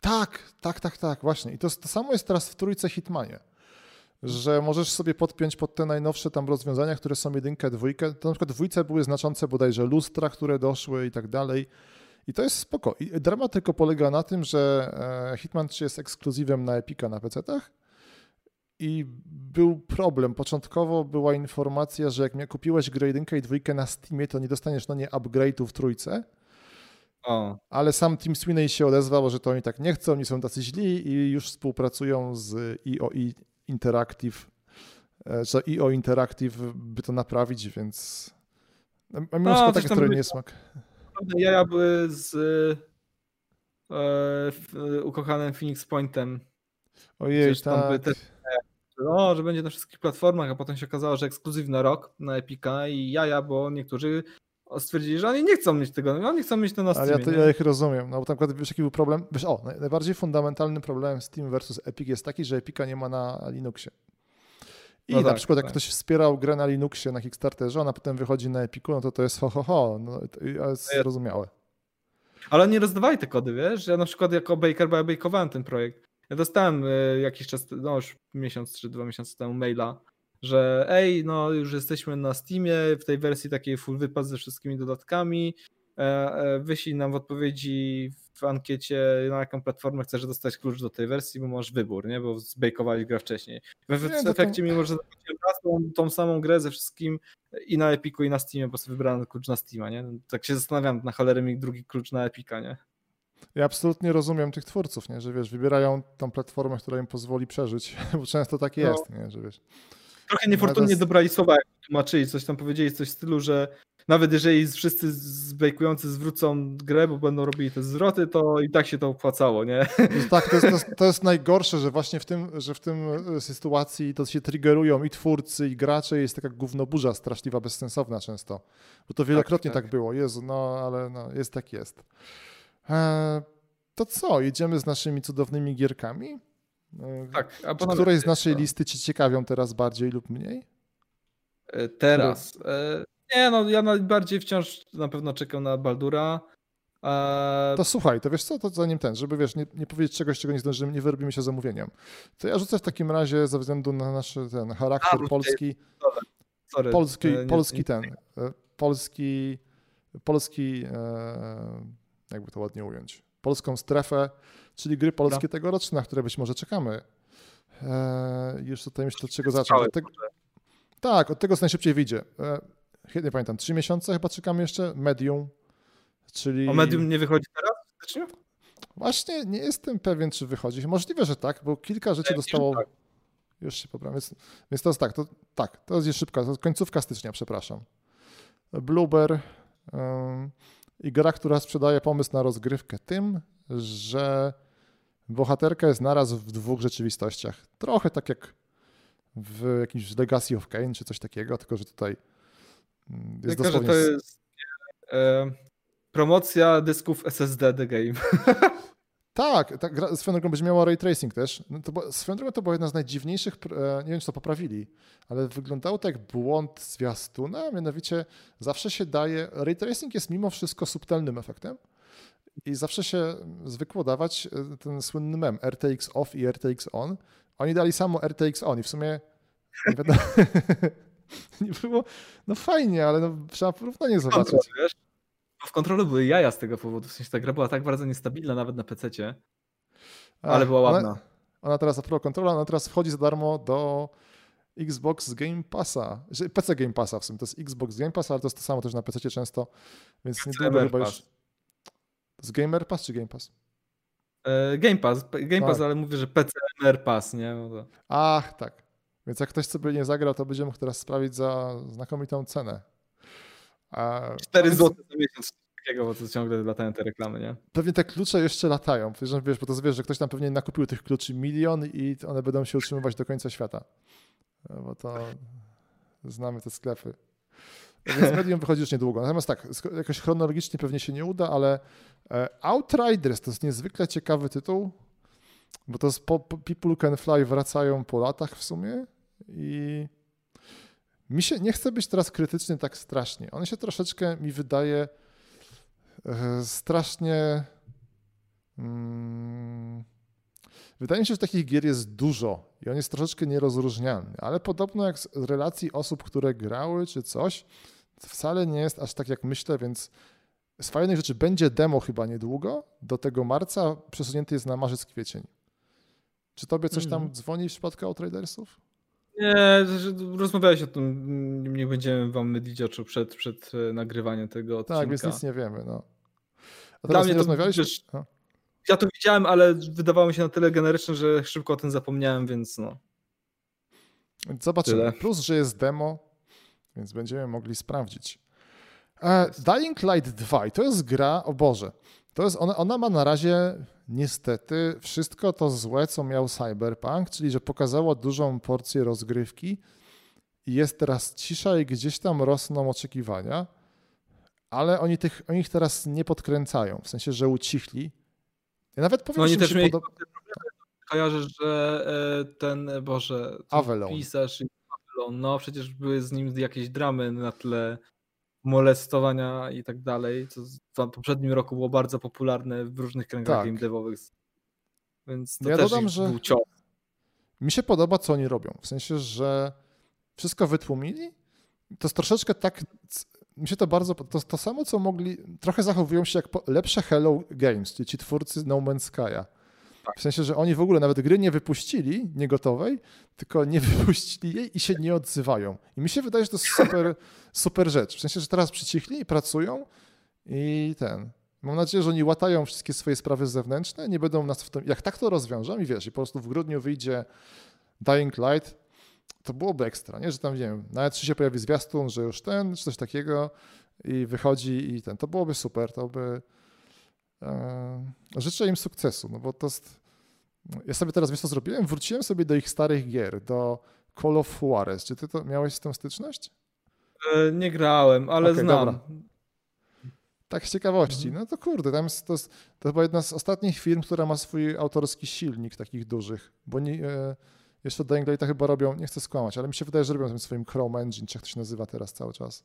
Tak, tak, tak, tak, właśnie. I to, to samo jest teraz w trójce Hitmanie. Że możesz sobie podpiąć pod te najnowsze tam rozwiązania, które są jedynkę, dwójkę. To na przykład dwójce były znaczące bodajże lustra, które doszły i tak dalej. I to jest spoko. I dramat tylko polega na tym, że e, Hitman 3 jest ekskluzywem na Epika na PC-tach i był problem. Początkowo była informacja, że jak kupiłeś grę 1 i 2 na Steamie, to nie dostaniesz na nie upgrade'u w trójce. O. Ale sam Tim Sweeney się odezwał, że to oni tak nie chcą, oni są tacy źli i już współpracują z EOE Interactive, e, że EO Interactive by to naprawić, więc a mimo no, taki trochę niesmak. Jaja były z e, ukochanym Phoenix Pointem. Ojej, tak. Te, o, że będzie na wszystkich platformach, a potem się okazało, że ekskluzyw na rok na Epika i jaja, bo niektórzy stwierdzili, że oni nie chcą mieć tego, no, oni chcą mieć to na Steamie. Ale ja, to, ja ich rozumiem, no bo tak wiesz jaki był problem? Wiesz, o, najbardziej fundamentalnym problemem Steam versus Epic jest taki, że Epika nie ma na Linuxie. I no na tak, przykład jak tak. ktoś wspierał grę na Linuxie na Kickstarterze, ona potem wychodzi na Epiku, no to to jest ho, ho, ho. No, to jest no zrozumiałe. Ale nie rozdawali te kody, wiesz? Ja na przykład jako Baker, bo ja bejkowałem ten projekt. Ja dostałem e, jakiś czas, no już miesiąc czy dwa miesiące temu maila, że ej, no już jesteśmy na Steamie w tej wersji takiej full wypad ze wszystkimi dodatkami. E, e, wyślij nam w odpowiedzi w ankiecie, na jaką platformę chcesz dostać klucz do tej wersji, bo masz wybór, nie? Bo zbejkowali grę wcześniej. W, w nie, efekcie, to... mimo że tą, tą samą grę ze wszystkim i na Epiku, i na Steamie, bo sobie wybrałem klucz na Steama, nie? Tak się zastanawiam, na cholerę mi drugi klucz na Epika, nie? Ja absolutnie rozumiem tych twórców, nie? że wiesz, wybierają tą platformę, która im pozwoli przeżyć, bo często tak no. jest, no. nie? że wiesz. Trochę niefortunnie teraz... dobrali słowa, jak tłumaczyli, coś tam powiedzieli, coś w stylu, że nawet jeżeli wszyscy zbejkujący zwrócą grę, bo będą robili te zwroty, to i tak się to opłacało, nie? Tak, to jest, to jest, to jest najgorsze, że właśnie w tym, że w tym e, sytuacji to się triggerują i twórcy, i gracze, jest taka gównoburza straszliwa, bezsensowna często. Bo to wielokrotnie tak, tak. tak było. Jezu, no ale no, jest tak jest. E, to co, jedziemy z naszymi cudownymi gierkami? E, tak. A Czy której z naszej listy Ci ciekawią teraz bardziej lub mniej? Teraz. Nie, no ja najbardziej wciąż na pewno czekam na Baldura. To słuchaj, to wiesz co, to zanim ten, żeby wiesz, nie, nie powiedzieć czegoś, czego nie zdążymy, nie wyrobimy się zamówieniem. To ja rzucę w takim razie ze względu na nasz ten charakter A, polski. Sorry. Polski, nie, polski ten. Polski, polski jakby to ładnie ująć, polską strefę, czyli gry polskie no. tegoroczne, na które być może czekamy. Eee, już tutaj myślę, od czego zacząć. Od tak, od tego co najszybciej wyjdzie. Nie pamiętam, trzy miesiące chyba czekamy jeszcze. Medium, czyli... O Medium nie wychodzi teraz? Właśnie nie jestem pewien, czy wychodzi. Możliwe, że tak, bo kilka rzeczy dostało... Tak. Już się poprawiam. Więc, więc to jest tak, to, tak, to jest szybka, to jest końcówka stycznia, przepraszam. Blueber, um, i gra, która sprzedaje pomysł na rozgrywkę tym, że bohaterka jest naraz w dwóch rzeczywistościach. Trochę tak jak w jakimś Legacy of Kane czy coś takiego, tylko że tutaj jest tylko, że to jest e, promocja dysków SSD The Game. Tak, ta gra swoją drogą będzie miała ray tracing też. No to, swoją drogą to była jedna z najdziwniejszych, e, nie wiem czy to poprawili, ale wyglądało to jak błąd zwiastuna, mianowicie zawsze się daje, ray tracing jest mimo wszystko subtelnym efektem i zawsze się zwykło dawać e, ten słynny mem RTX off i RTX on. Oni dali samo RTX on i w sumie nie wiadomo, nie było, no fajnie, ale no, trzeba porównanie zobaczyć. Kontrol, wiesz? W kontrolu były jaja z tego powodu, w sensie ta gra była tak bardzo niestabilna nawet na PC-cie, ale była ładna. Ona, ona teraz, a Pro Controller, ona teraz wchodzi za darmo do Xbox Game Passa, PC Game Passa w sumie, to jest Xbox Game Pass, ale to jest to samo też na PC często, więc niedługo chyba już... Jest Gamer Pass czy Game Pass? E, Game Pass, Game Pass, tak. ale mówię, że PC MR Pass, nie? No to... Ach, tak. Więc jak ktoś sobie nie zagrał, to będzie mógł teraz sprawić za znakomitą cenę. A, 4 zł za miesiąc takiego, bo to ciągle latają te reklamy, nie? Pewnie te klucze jeszcze latają. Wiesz, bo to wiesz, że ktoś tam pewnie nakupił tych kluczy milion i one będą się utrzymywać do końca świata. No, bo to znamy te sklepy. Więc medium wychodzi już niedługo. Natomiast tak, jakoś chronologicznie pewnie się nie uda, ale e, Outriders to jest niezwykle ciekawy tytuł, bo to jest People Can Fly wracają po latach w sumie i mi się nie chce być teraz krytyczny tak strasznie. On się troszeczkę mi wydaje e, strasznie. Hmm, wydaje mi się, że takich gier jest dużo i on jest troszeczkę nierozróżnialny, ale podobno jak z relacji osób, które grały czy coś, wcale nie jest aż tak jak myślę, więc z fajnych rzeczy będzie demo chyba niedługo. Do tego marca przesunięty jest na marzec, kwiecień. Czy tobie coś tam mm. dzwoni w przypadku Outridersów? Nie, rozmawiałeś o tym, nie będziemy wam mylić oczu przed, przed e, nagrywaniem tego odcinka. Tak, więc nic nie wiemy. No. A Dla mnie to, rozmawialiśmy? Wiesz, ja to widziałem, ale wydawało mi się na tyle generyczne, że szybko o tym zapomniałem, więc no. Zobaczymy. Tyle. Plus, że jest demo, więc będziemy mogli sprawdzić. E, Dying Light 2 i to jest gra, o Boże, to jest, ona, ona ma na razie niestety wszystko to złe, co miał Cyberpunk, czyli że pokazała dużą porcję rozgrywki i jest teraz cisza i gdzieś tam rosną oczekiwania, ale oni, tych, oni ich teraz nie podkręcają, w sensie, że ucichli. Ja nawet powiem, no oni też mieli podoba... kojarzę, że e, ten, Boże, ten Avalon. pisarz Avalon, no przecież były z nim jakieś dramy na tle molestowania i tak dalej, co w poprzednim roku było bardzo popularne w różnych kręgach tak. game devowych. Więc to ja też dodam, że cios. Mi się podoba, co oni robią. W sensie, że wszystko wytłumili. To jest troszeczkę tak. Mi się to bardzo. To, to samo, co mogli. Trochę zachowują się jak lepsze Hello Games, czyli ci twórcy No Man's Sky'a. Tak. W sensie, że oni w ogóle nawet gry nie wypuścili, nie gotowej, tylko nie wypuścili jej i się nie odzywają. I mi się wydaje, że to jest super, super rzecz. W sensie, że teraz przycichli i pracują i ten. Mam nadzieję, że oni łatają wszystkie swoje sprawy zewnętrzne, nie będą nas w tym. Jak tak to rozwiążą i wiesz, i po prostu w grudniu wyjdzie Dying Light, to byłoby ekstra, nie? Że tam, nie wiem, nawet czy się pojawi zwiastun, że już ten, czy coś takiego i wychodzi i ten. To byłoby super, to by życzę im sukcesu, no bo to jest... Ja sobie teraz, wiesz co zrobiłem? Wróciłem sobie do ich starych gier, do Call of Juarez. Czy ty to miałeś z tym styczność? E, nie grałem, ale okay, znam. Dobra. Tak z ciekawości. No to kurde, tam jest, to, jest, to chyba jedna z ostatnich firm, która ma swój autorski silnik takich dużych, bo nie, e, jeszcze Dying Light chyba robią, nie chcę skłamać, ale mi się wydaje, że robią tym swoim Chrome Engine, czy jak to się nazywa teraz cały czas.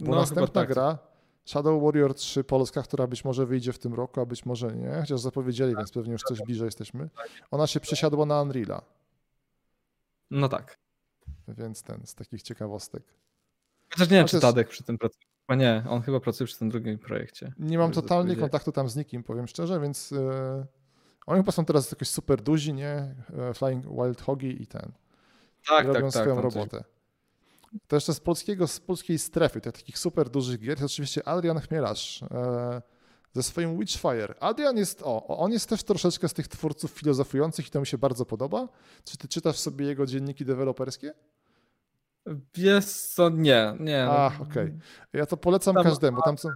Bo no, następna tak. gra Shadow Warrior 3 Polska, która być może wyjdzie w tym roku, a być może nie, chociaż zapowiedzieli, tak, więc pewnie już coś bliżej jesteśmy. Ona się przesiadła na Unreala. No tak. Więc ten, z takich ciekawostek. Chociaż nie wiem, czy Tadek przy tym pracuje. A nie, on chyba pracuje przy tym drugim projekcie. Nie mam totalnie kontaktu tam z nikim, powiem szczerze, więc yy, oni chyba są teraz jakoś super duzi, nie? E, Flying Wild Hogi i ten. Tak, I robią tak, swoją tak, robotę. Coś... To jeszcze z, polskiego, z polskiej strefy, tych takich super dużych gier, to oczywiście Adrian Chmielarz e, ze swoim Witchfire. Adrian jest, o, on jest też troszeczkę z tych twórców filozofujących i to mi się bardzo podoba. Czy ty czytasz sobie jego dzienniki deweloperskie? Wiesz co, nie, nie. No. Ach, okej. Okay. Ja to polecam tam, każdemu, tam są...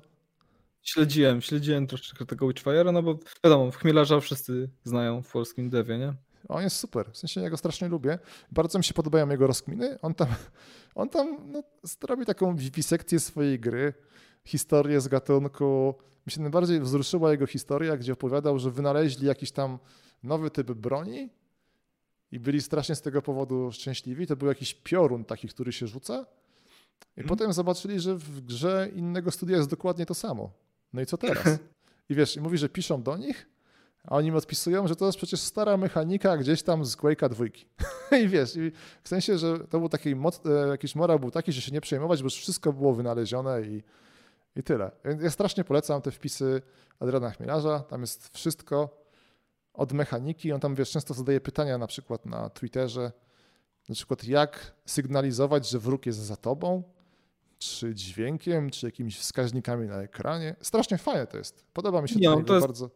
Śledziłem, śledziłem troszeczkę tego Witchfire'a, no bo wiadomo, w Chmielarza wszyscy znają w polskim devie, nie? On jest super, w sensie ja go strasznie lubię. Bardzo mi się podobają jego rozkminy. On tam, on tam no, robi taką wiwisekcję swojej gry, historię z gatunku. Mi się najbardziej wzruszyła jego historia, gdzie opowiadał, że wynaleźli jakiś tam nowy typ broni i byli strasznie z tego powodu szczęśliwi. To był jakiś piorun taki, który się rzuca. I hmm. potem zobaczyli, że w grze innego studia jest dokładnie to samo. No i co teraz? I wiesz, i mówi, że piszą do nich, a oni mi odpisują, że to jest przecież stara mechanika gdzieś tam z Quake'a dwójki. I wiesz, i w sensie, że to był taki, moc, e, jakiś morał był taki, że się nie przejmować, bo już wszystko było wynalezione i, i tyle. Ja strasznie polecam te wpisy Adriana Chmielarza, tam jest wszystko od mechaniki, on tam, wiesz, często zadaje pytania na przykład na Twitterze, na przykład jak sygnalizować, że wróg jest za tobą, czy dźwiękiem, czy jakimiś wskaźnikami na ekranie. Strasznie fajne to jest. Podoba mi się Nie, to jest, bardzo.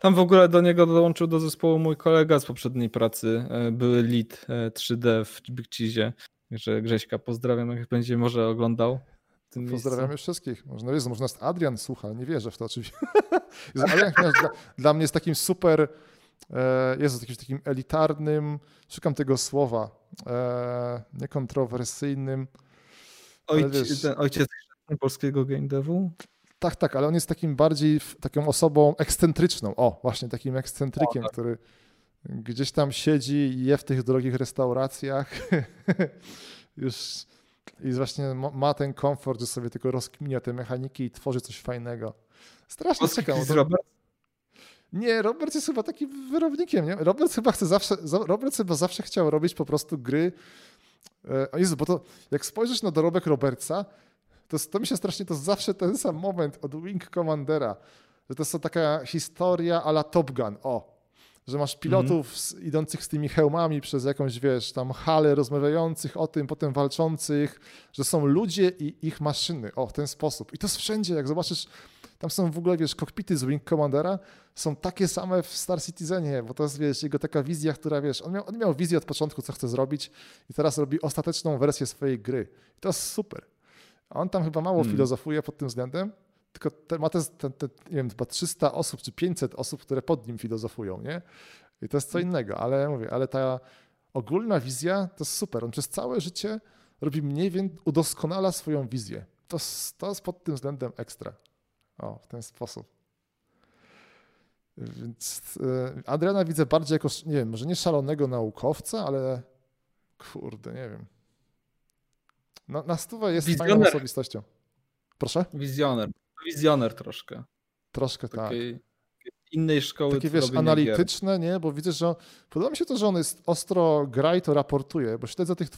Tam w ogóle do niego dołączył do zespołu mój kolega z poprzedniej pracy, e, były lead 3D e, w Big Cheese. Także Grześka pozdrawiam, jak będzie może oglądał. Pozdrawiamy miejscu. wszystkich. Można, jest, może nas Adrian słucha, nie wierzę w to oczywiście. Adrian dla, dla mnie jest takim super, e, jest jakimś takim elitarnym, szukam tego słowa, niekontrowersyjnym, Ojciec, ten ojciec polskiego game devu? Tak, tak, ale on jest takim bardziej taką osobą ekscentryczną. O, właśnie takim ekscentrykiem, o, tak. który gdzieś tam siedzi i je w tych drogich restauracjach. Już i właśnie ma ten komfort, że sobie tylko rozkminia te mechaniki i tworzy coś fajnego. Strasznie czekam. Robert? Nie, Robert jest chyba takim wyrobnikiem. Nie? Robert chyba chce zawsze, Robert chyba zawsze chciał robić po prostu gry E, Jezu, bo to jak spojrzysz na dorobek Robertsa, to, to mi się strasznie, to zawsze ten sam moment od Wing Commandera, że to jest taka historia ala Top Gun, o, że masz pilotów mm -hmm. idących z tymi hełmami przez jakąś, wiesz, tam halę rozmawiających o tym, potem walczących, że są ludzie i ich maszyny, o, w ten sposób. I to jest wszędzie, jak zobaczysz tam są w ogóle, wiesz, kokpity z Wing Commandera są takie same w Star Citizenie, bo to jest, wiesz, jego taka wizja, która, wiesz, on miał, on miał wizję od początku, co chce zrobić i teraz robi ostateczną wersję swojej gry. I to jest super. A on tam chyba mało hmm. filozofuje pod tym względem, tylko te, ma te, te, te, nie wiem, chyba 300 osób czy 500 osób, które pod nim filozofują, nie? I to jest co innego, ale mówię, ale ta ogólna wizja to jest super. On przez całe życie robi mniej więcej, udoskonala swoją wizję. To, to jest pod tym względem ekstra. O, w ten sposób. Więc e, Adriana widzę bardziej jako, nie wiem, może nie szalonego naukowca, ale kurde, nie wiem. Na, na stówę jest Wizjoner. fajną osobistością. Proszę? Wizjoner. Wizjoner troszkę. Troszkę Takiej tak. Innej szkoły. Takie wiesz, analityczne, nie? Bo widzę, że podoba mi się to, że on jest ostro gra i to raportuje, bo śledzę tych.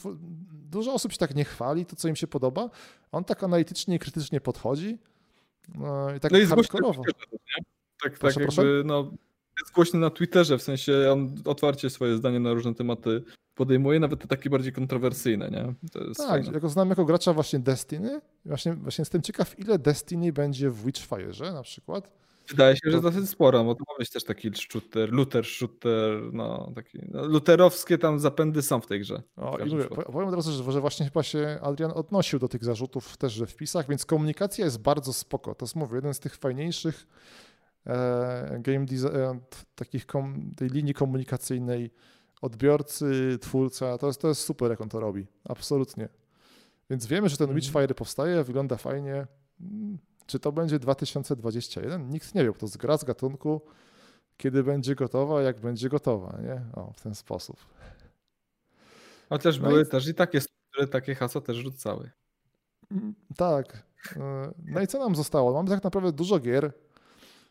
Dużo osób się tak nie chwali, to co im się podoba. On tak analitycznie i krytycznie podchodzi no i tak no jest hardkorowo. Tak, proszę, tak proszę? jakby, no, jest głośny na Twitterze, w sensie on otwarcie swoje zdanie na różne tematy podejmuje, nawet te takie bardziej kontrowersyjne, nie? tak, fajne. ja go znam jako gracza właśnie Destiny. Właśnie, właśnie jestem ciekaw, ile Destiny będzie w Witchfire'ze na przykład. Wydaje się, że dosyć sporo, bo to ma być też taki shooter, looter, shooter, no taki, no, luterowskie tam zapędy są w tej grze. O, i mówię, powiem od razu, że, że właśnie chyba się Adrian odnosił do tych zarzutów też we wpisach, więc komunikacja jest bardzo spoko. To jest, mówię, jeden z tych fajniejszych game design, e, takich kom, tej linii komunikacyjnej odbiorcy, twórca, to jest, to jest super, jak on to robi. Absolutnie. Więc wiemy, że ten mm. Witchfire powstaje, wygląda fajnie. Mm, czy to będzie 2021? Nikt nie wie, bo to jest gra z gatunku, kiedy będzie gotowa, jak będzie gotowa, nie? O, w ten sposób. Chociaż no były i... też i takie, które takie hasła też rzucały. Tak. E, no i co nam zostało? Mamy tak naprawdę dużo gier,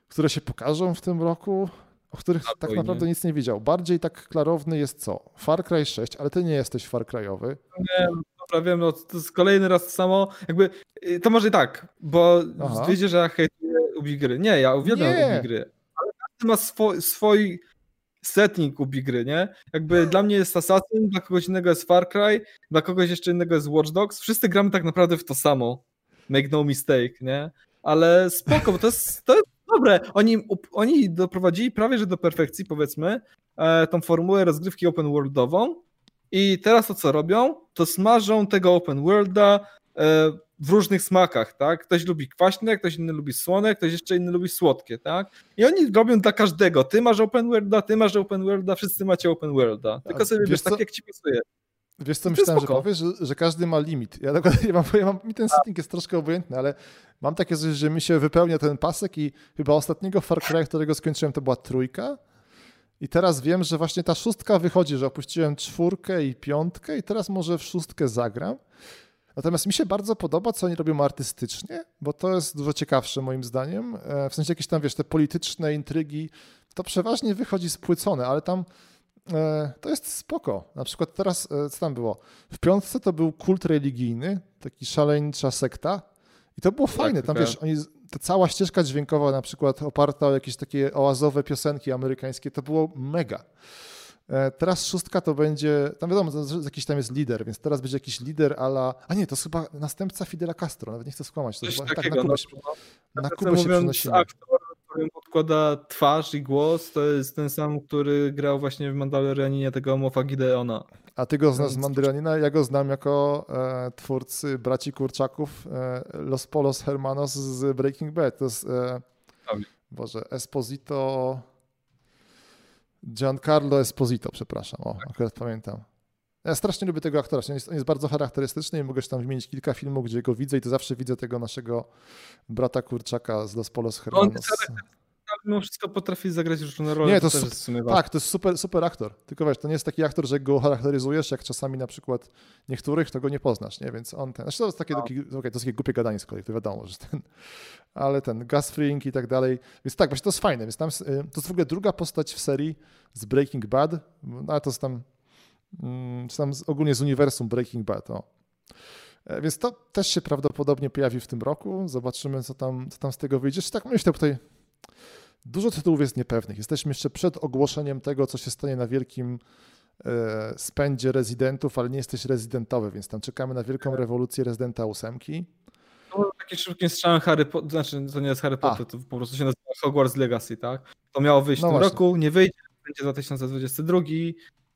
które się pokażą w tym roku, o których A, tak naprawdę nie. nic nie widział. Bardziej tak klarowny jest co? Far Cry 6, ale ty nie jesteś Far Cryowy. Nie, dobra, wiem, no to jest kolejny raz to samo. Jakby, y, to może i tak, bo Aha. wiecie, że ja hejtuję Ubigry. Nie, ja uwielbiam nie. Ubigry. Ale każdy ma swój, swój setting Ubigry, nie? Jakby dla mnie jest Assassin, dla kogoś innego jest Far Cry, dla kogoś jeszcze innego jest Watch Dogs. Wszyscy gramy tak naprawdę w to samo. Make no mistake, nie? Ale spoko, bo to jest, to jest dobre. Oni, oni doprowadzili prawie że do perfekcji, powiedzmy, e, tą formułę rozgrywki open worldową, i teraz to co robią? To smażą tego open worlda e, w różnych smakach, tak? Ktoś lubi kwaśne, ktoś inny lubi słone, ktoś jeszcze inny lubi słodkie, tak? I oni robią dla każdego. Ty masz open worlda, ty masz open worlda, wszyscy macie open worlda. Tylko sobie wiesz, tak jak ci pasuje. Wiesz co, myślałem, że powiesz, że, że, każdy ma limit. Ja, ja, mam, ja mam, mi ten setting jest troszkę obojętny, ale mam takie coś, że mi się wypełnia ten pasek i chyba ostatniego Far Cry, którego skończyłem, to była trójka i teraz wiem, że właśnie ta szóstka wychodzi, że opuściłem czwórkę i piątkę i teraz może w szóstkę zagram. Natomiast mi się bardzo podoba, co oni robią artystycznie, bo to jest dużo ciekawsze moim zdaniem. E, w sensie jakieś tam, wiesz, te polityczne intrygi, to przeważnie wychodzi spłycone, ale tam to jest spoko. Na przykład teraz, e, co tam było? W piątce to był kult religijny, taki szaleńcza sekta i to było tak, fajne. Tam, wiesz, oni, ta cała ścieżka dźwiękowa na przykład oparta o jakieś takie oazowe piosenki amerykańskie, to było mega. E, teraz szóstka to będzie, tam wiadomo, jakiś tam jest lider, więc teraz będzie jakiś lider ala, a nie, to jest chyba następca Fidela Castro, nawet nie chcę skłamać. To Coś chyba, takiego, tak, na Kubę, no, na Kubę się przenosimy. Aktor, którym podkłada twarz i głos, to jest ten sam, który grał właśnie w Mandalorianinie tego Mofa Gideona. A ty go znasz z Mandalorianina? Ja go znam jako e, twórcy Braci Kurczaków e, Los Polos Hermanos z Breaking Bad. To jest, e, Boże, Esposito... Giancarlo Esposito, przepraszam, o, tak. akurat pamiętam. Ja strasznie lubię tego aktora, on jest, on jest, bardzo charakterystyczny i mogę się tam wymienić kilka filmów, gdzie go widzę i to zawsze widzę tego naszego brata Kurczaka z Los Polos Hermanos mimo wszystko potrafi zagrać różne role. Nie, to, to jest, tak, to jest super, super aktor. Tylko wiesz, to nie jest taki aktor, że go charakteryzujesz, jak czasami na przykład niektórych, to go nie poznasz, nie? Więc on ten. Znaczy to jest takie, no. takie, okay, to jest takie głupie gadanie z kolei, to wiadomo, że ten. Ale ten Gus Fring i tak dalej. Więc tak, właśnie to jest fajne. Więc tam, y, to jest w ogóle druga postać w serii z Breaking Bad. No, ale to jest tam. Mm, czy tam ogólnie z uniwersum Breaking Bad. O. E, więc to też się prawdopodobnie pojawi w tym roku. Zobaczymy, co tam, co tam z tego wyjdzie. Tak myślę tutaj Dużo tytułów jest niepewnych. Jesteśmy jeszcze przed ogłoszeniem tego, co się stanie na wielkim e, spędzie rezydentów, ale nie jesteś rezydentowy, więc tam czekamy na wielką tak. rewolucję rezydenta ósemki. No, taki szybkim strzałem Harry Potter, znaczy to nie jest Harry Potter, A. to po prostu się nazywa Hogwarts Legacy, tak? To miało wyjść no w tym właśnie. roku, nie wyjdzie, będzie 2022.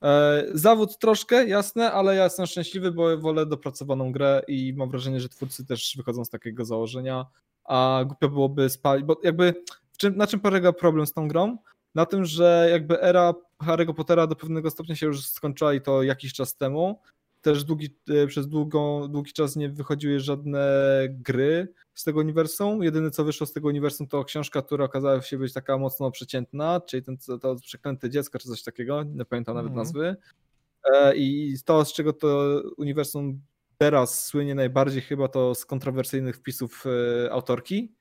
E, zawód troszkę, jasne, ale ja jestem szczęśliwy, bo wolę dopracowaną grę i mam wrażenie, że twórcy też wychodzą z takiego założenia, a głupio byłoby spalić, bo jakby czym, na czym polega problem z tą grą? Na tym, że jakby era Harry'ego Pottera do pewnego stopnia się już skończyła i to jakiś czas temu. Też długi, e, przez długą, długi czas nie wychodziły żadne gry z tego uniwersum. Jedyne co wyszło z tego uniwersum to książka, która okazała się być taka mocno przeciętna, czyli ten, to przeklęte dziecko czy coś takiego, nie pamiętam nawet mm. nazwy. E, I to, z czego to uniwersum teraz słynie najbardziej chyba to z kontrowersyjnych wpisów e, autorki,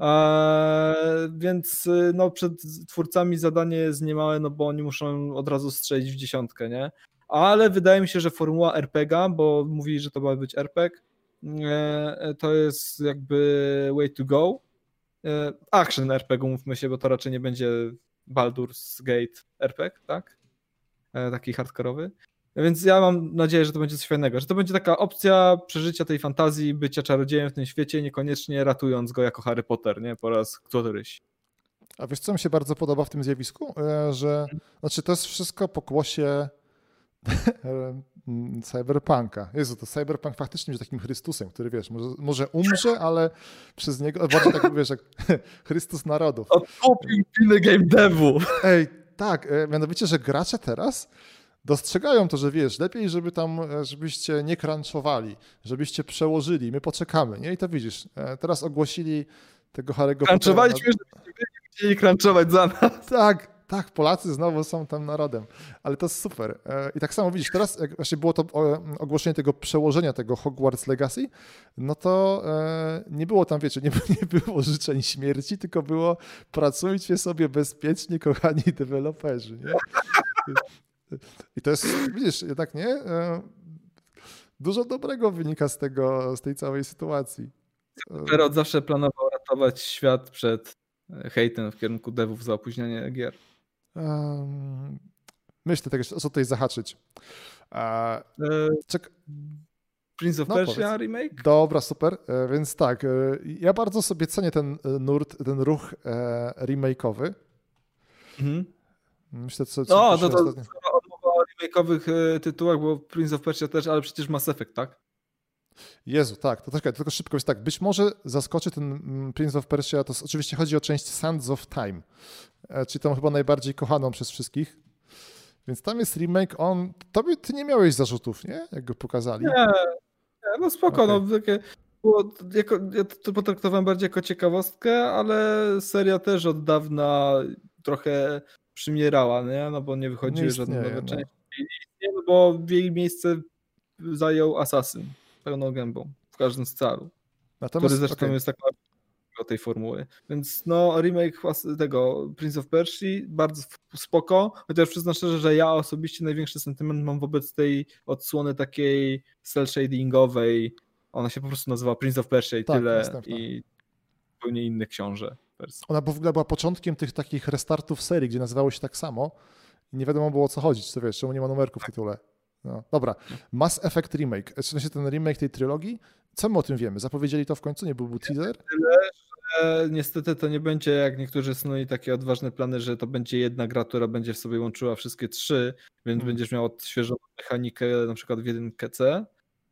Eee, więc no, przed twórcami zadanie jest niemałe, no bo oni muszą od razu strzelić w dziesiątkę, nie? Ale wydaje mi się, że formuła RPGa, bo mówili, że to ma być RPG, eee, to jest jakby way to go. Eee, action RPG, mówmy się, bo to raczej nie będzie Baldur's Gate RPG, tak? Taki hardkorowy. Więc ja mam nadzieję, że to będzie coś fajnego, że to będzie taka opcja przeżycia tej fantazji, bycia czarodziejem w tym świecie, niekoniecznie ratując go jako Harry Potter, nie? Po raz któryś. A wiesz, co mi się bardzo podoba w tym zjawisku? E, że, znaczy to jest wszystko pokłosie cyberpunka. Jezu, to cyberpunk faktycznie będzie takim Chrystusem, który wiesz, może, może umrze, ale przez niego, bardziej tak wiesz, jak Chrystus narodów. Odkupił game devu. Ej, tak, e, mianowicie, że gracze teraz dostrzegają to, że wiesz, lepiej, żeby tam, e, żebyście nie crunchowali, żebyście przełożyli, my poczekamy, nie? I to widzisz, e, teraz ogłosili tego Harry'ego Crunchowaliśmy, żebyście chcieli crunchować za nas. Tak, tak, Polacy znowu są tam narodem, ale to jest super. E, I tak samo widzisz, teraz jak właśnie było to ogłoszenie tego przełożenia tego Hogwarts Legacy, no to nie było tam, wiecie, nie, nie było życzeń śmierci, tylko było pracujcie sobie bezpiecznie, kochani deweloperzy, nie? I to jest, widzisz, jednak nie? E, dużo dobrego wynika z tego, z tej całej sytuacji. Super od zawsze planował ratować świat przed e, hejtem w kierunku devów za opóźnianie gier. Myślę tego, o co tutaj zahaczyć. E, czek- Prince of no, Persia powiedz. remake? Dobra, super. Więc tak, ja bardzo sobie cenię ten nurt, ten ruch remake'owy. Mhm. Myślę, co, co no, to, to, to remake'owych e, tytułach, bo Prince of Persia też, ale przecież Mass Effect, tak? Jezu, tak, to tylko, tylko szybko jest tak. Być może zaskoczy ten mm, Prince of Persia, to oczywiście chodzi o część Sands of Time, e, czyli tą chyba najbardziej kochaną przez wszystkich. Więc tam jest remake, on, tobie ty nie miałeś zarzutów, nie? Jak go pokazali. Nie, nie no spoko, okay. no takie, było, jako, ja to potraktowałem bardziej jako ciekawostkę, ale seria też od dawna trochę przymierała, nie? No bo nie wychodziły nie żadne nowe no. części. Nie, no bo w jej miejsce zajął Assassin. Pełną gębą w każdym z calu. Natomiast, który zresztą okay. jest taką tej formuły. Więc no, remake tego Prince of Persia bardzo spoko, chociaż przyznam szczerze, że ja osobiście największy sentyment mam wobec tej odsłony takiej cel shadingowej. Ona się po prostu nazywa Prince of Persia i tak, tyle. I zupełnie innych książę. Ona w ogóle była początkiem tych takich restartów serii, gdzie nazywało się tak samo i nie wiadomo było o co chodzić, co wiesz, czemu nie ma numerków w tytule. No, dobra, Mass Effect Remake, w sensie ten remake tej trylogii, co my o tym wiemy? Zapowiedzieli to w końcu, nie byłby teaser? Tyle, że niestety to nie będzie, jak niektórzy snuli takie odważne plany, że to będzie jedna gra, która będzie w sobie łączyła wszystkie trzy, więc hmm. będziesz miał odświeżoną mechanikę na przykład w jedynkę C.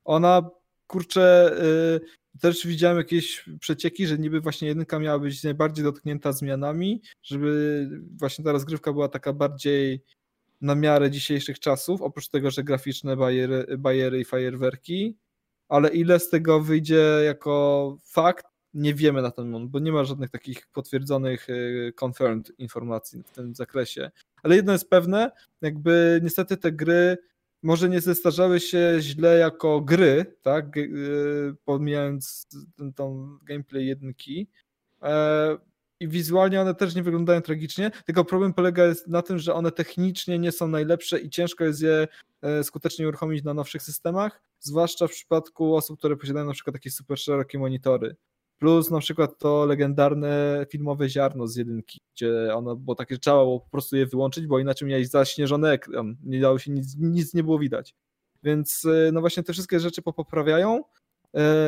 Ona, kurczę, yy, też widziałem jakieś przecieki, że niby właśnie jedynka miała być najbardziej dotknięta zmianami, żeby właśnie ta rozgrywka była taka bardziej na miarę dzisiejszych czasów, oprócz tego, że graficzne bajery, bajery i fajerwerki, ale ile z tego wyjdzie jako fakt, nie wiemy na ten moment, bo nie ma żadnych takich potwierdzonych, y, confirmed informacji w tym zakresie. Ale jedno jest pewne, jakby niestety te gry może nie zestarzały się źle jako gry, tak, y, pomijając ten, tą gameplay jedynki, e, i wizualnie one też nie wyglądają tragicznie, tylko problem polega na tym, że one technicznie nie są najlepsze i ciężko jest je e, skutecznie uruchomić na nowszych systemach, zwłaszcza w przypadku osób, które posiadają na przykład takie super szerokie monitory. Plus na przykład to legendarne filmowe ziarno z jedynki, gdzie ono było takie, że trzeba było po prostu je wyłączyć, bo inaczej miałeś zaśnieżony ekran, nie dało się nic, nic nie było widać. Więc e, no właśnie te wszystkie rzeczy poprawiają, E,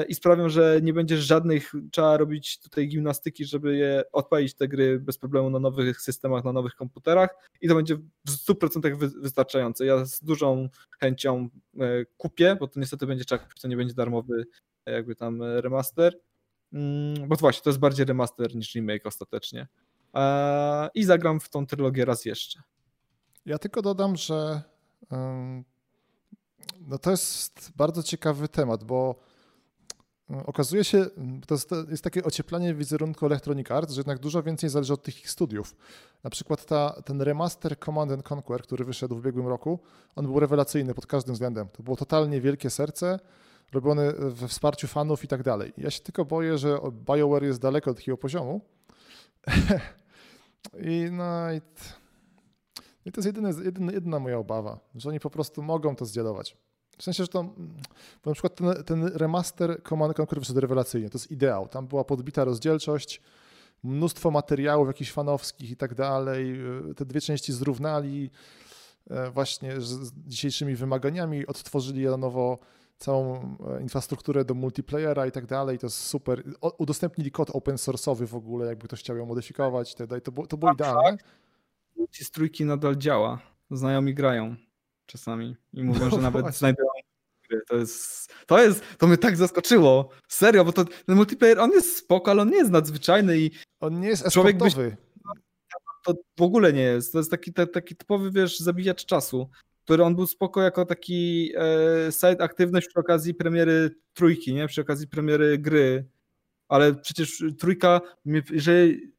i sprawią, że nie będzie żadnych, trzeba robić tutaj gimnastyki, żeby je odpalić te gry bez problemu na nowych systemach, na nowych komputerach i to będzie w 100% wystarczające. Ja z dużą chęcią e, kupię, bo to niestety będzie czak, to nie będzie darmowy e, jakby tam remaster, mm, bo to właśnie, to jest bardziej remaster niż remake ostatecznie. I zagram w tą trylogię raz jeszcze. Ja tylko dodam, że no to jest bardzo ciekawy temat, bo okazuje się, to jest, takie ocieplanie wizerunku Electronic Arts, że jednak dużo więcej zależy od tych ich studiów. Na przykład ta, ten remaster Command and Conquer, który wyszedł w ubiegłym roku, on był rewelacyjny pod każdym względem. To było totalnie wielkie serce, robione we wsparciu fanów i tak dalej. Ja się tylko boję, że BioWare jest daleko od takiego poziomu. I no i, i to jest jedyne, jedyna moja obawa, że oni po prostu mogą to zdziadować. W sensie, że to, bo na przykład ten, ten remaster Command Conquer wyszedł rewelacyjnie, to jest ideał. Tam była podbita rozdzielczość, mnóstwo materiałów jakichś fanowskich i tak dalej. Te dwie części zrównali e, właśnie z dzisiejszymi wymaganiami, odtworzyli na nowo całą e, infrastrukturę do multiplayera i tak dalej. To jest super. Udostępnili kod open source'owy w ogóle, jakby ktoś chciał ją modyfikować i tak dalej. To było, to było idealne. Multi z trójki nadal działa. Znajomi grają czasami i mówią, no że nawet właśnie. znajdują to jest, to jest, to mnie tak zaskoczyło. Serio, bo to, ten multiplayer, on jest spoko, ale on nie jest nadzwyczajny i on nie jest człowiek byś, to w ogóle nie jest. To jest taki, taki typowy, wiesz, zabijacz czasu, który on był spoko jako taki e, side aktywność przy okazji premiery trójki, nie? Przy okazji premiery gry. Ale przecież trójka, że,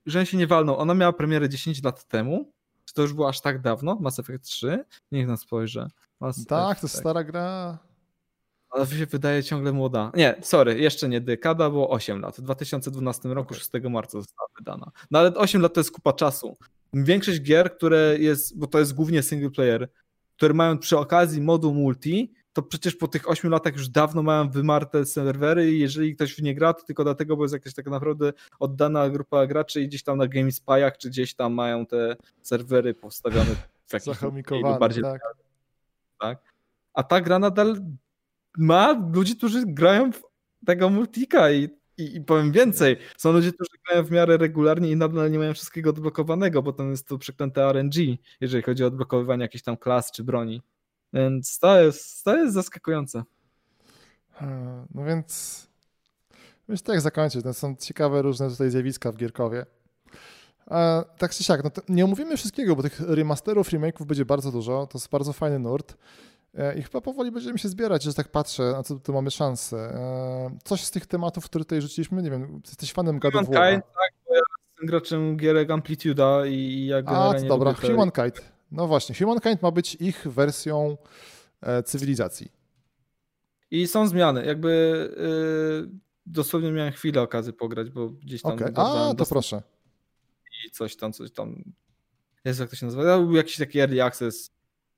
że się nie walnął, ona miała premierę 10 lat temu, czy to już było aż tak dawno? Mass Effect 3? Niech nas spojrzę. Mass tak, Effect. to jest stara gra. Ale się wydaje ciągle młoda. Nie, sorry, jeszcze nie dekada, było 8 lat. W 2012 roku, 6 marca została wydana. No ale 8 lat to jest kupa czasu. Większość gier, które jest, bo to jest głównie single player, które mają przy okazji modu multi, to przecież po tych 8 latach już dawno mają wymarte serwery i jeżeli ktoś w nie gra, to tylko dlatego, bo jest jakaś tak naprawdę oddana grupa graczy i gdzieś tam na GameSpyach, czy gdzieś tam mają te serwery postawione w jakiś bardziej tak. tak. A ta gra nadal ma ludzi, którzy grają w tego multika i, i, i powiem więcej, są ludzie, którzy grają w miarę regularnie i nadal nie mają wszystkiego odblokowanego, bo tam jest to przeklęte RNG, jeżeli chodzi o odblokowywanie jakichś tam klas czy broni. Więc to jest, to jest zaskakujące. No więc myślę, tak zakończyć. To są ciekawe różne tutaj zjawiska w Gierkowie. A, tak czy siak, no nie omówimy wszystkiego, bo tych remasterów, remake'ów będzie bardzo dużo. To jest bardzo fajny nurt. E, I chyba powoli będziemy się zbierać, że tak patrzę, na co tu mamy szansę. E, coś z tych tematów, które tutaj rzuciliśmy, nie wiem, jesteś fanem God of War. Tak, bo ja jestem graczem gierek Amplituda i ja A, to dobra, Humankind. No właśnie, Humankind ma być ich wersją e, cywilizacji. I są zmiany. Jakby yy, dosłownie miałem chwilę okazji pograć, bo gdzieś tam. Okay. A, to proszę. I coś tam, coś tam. Jest jak to się nazywa? Był jakiś taki early access,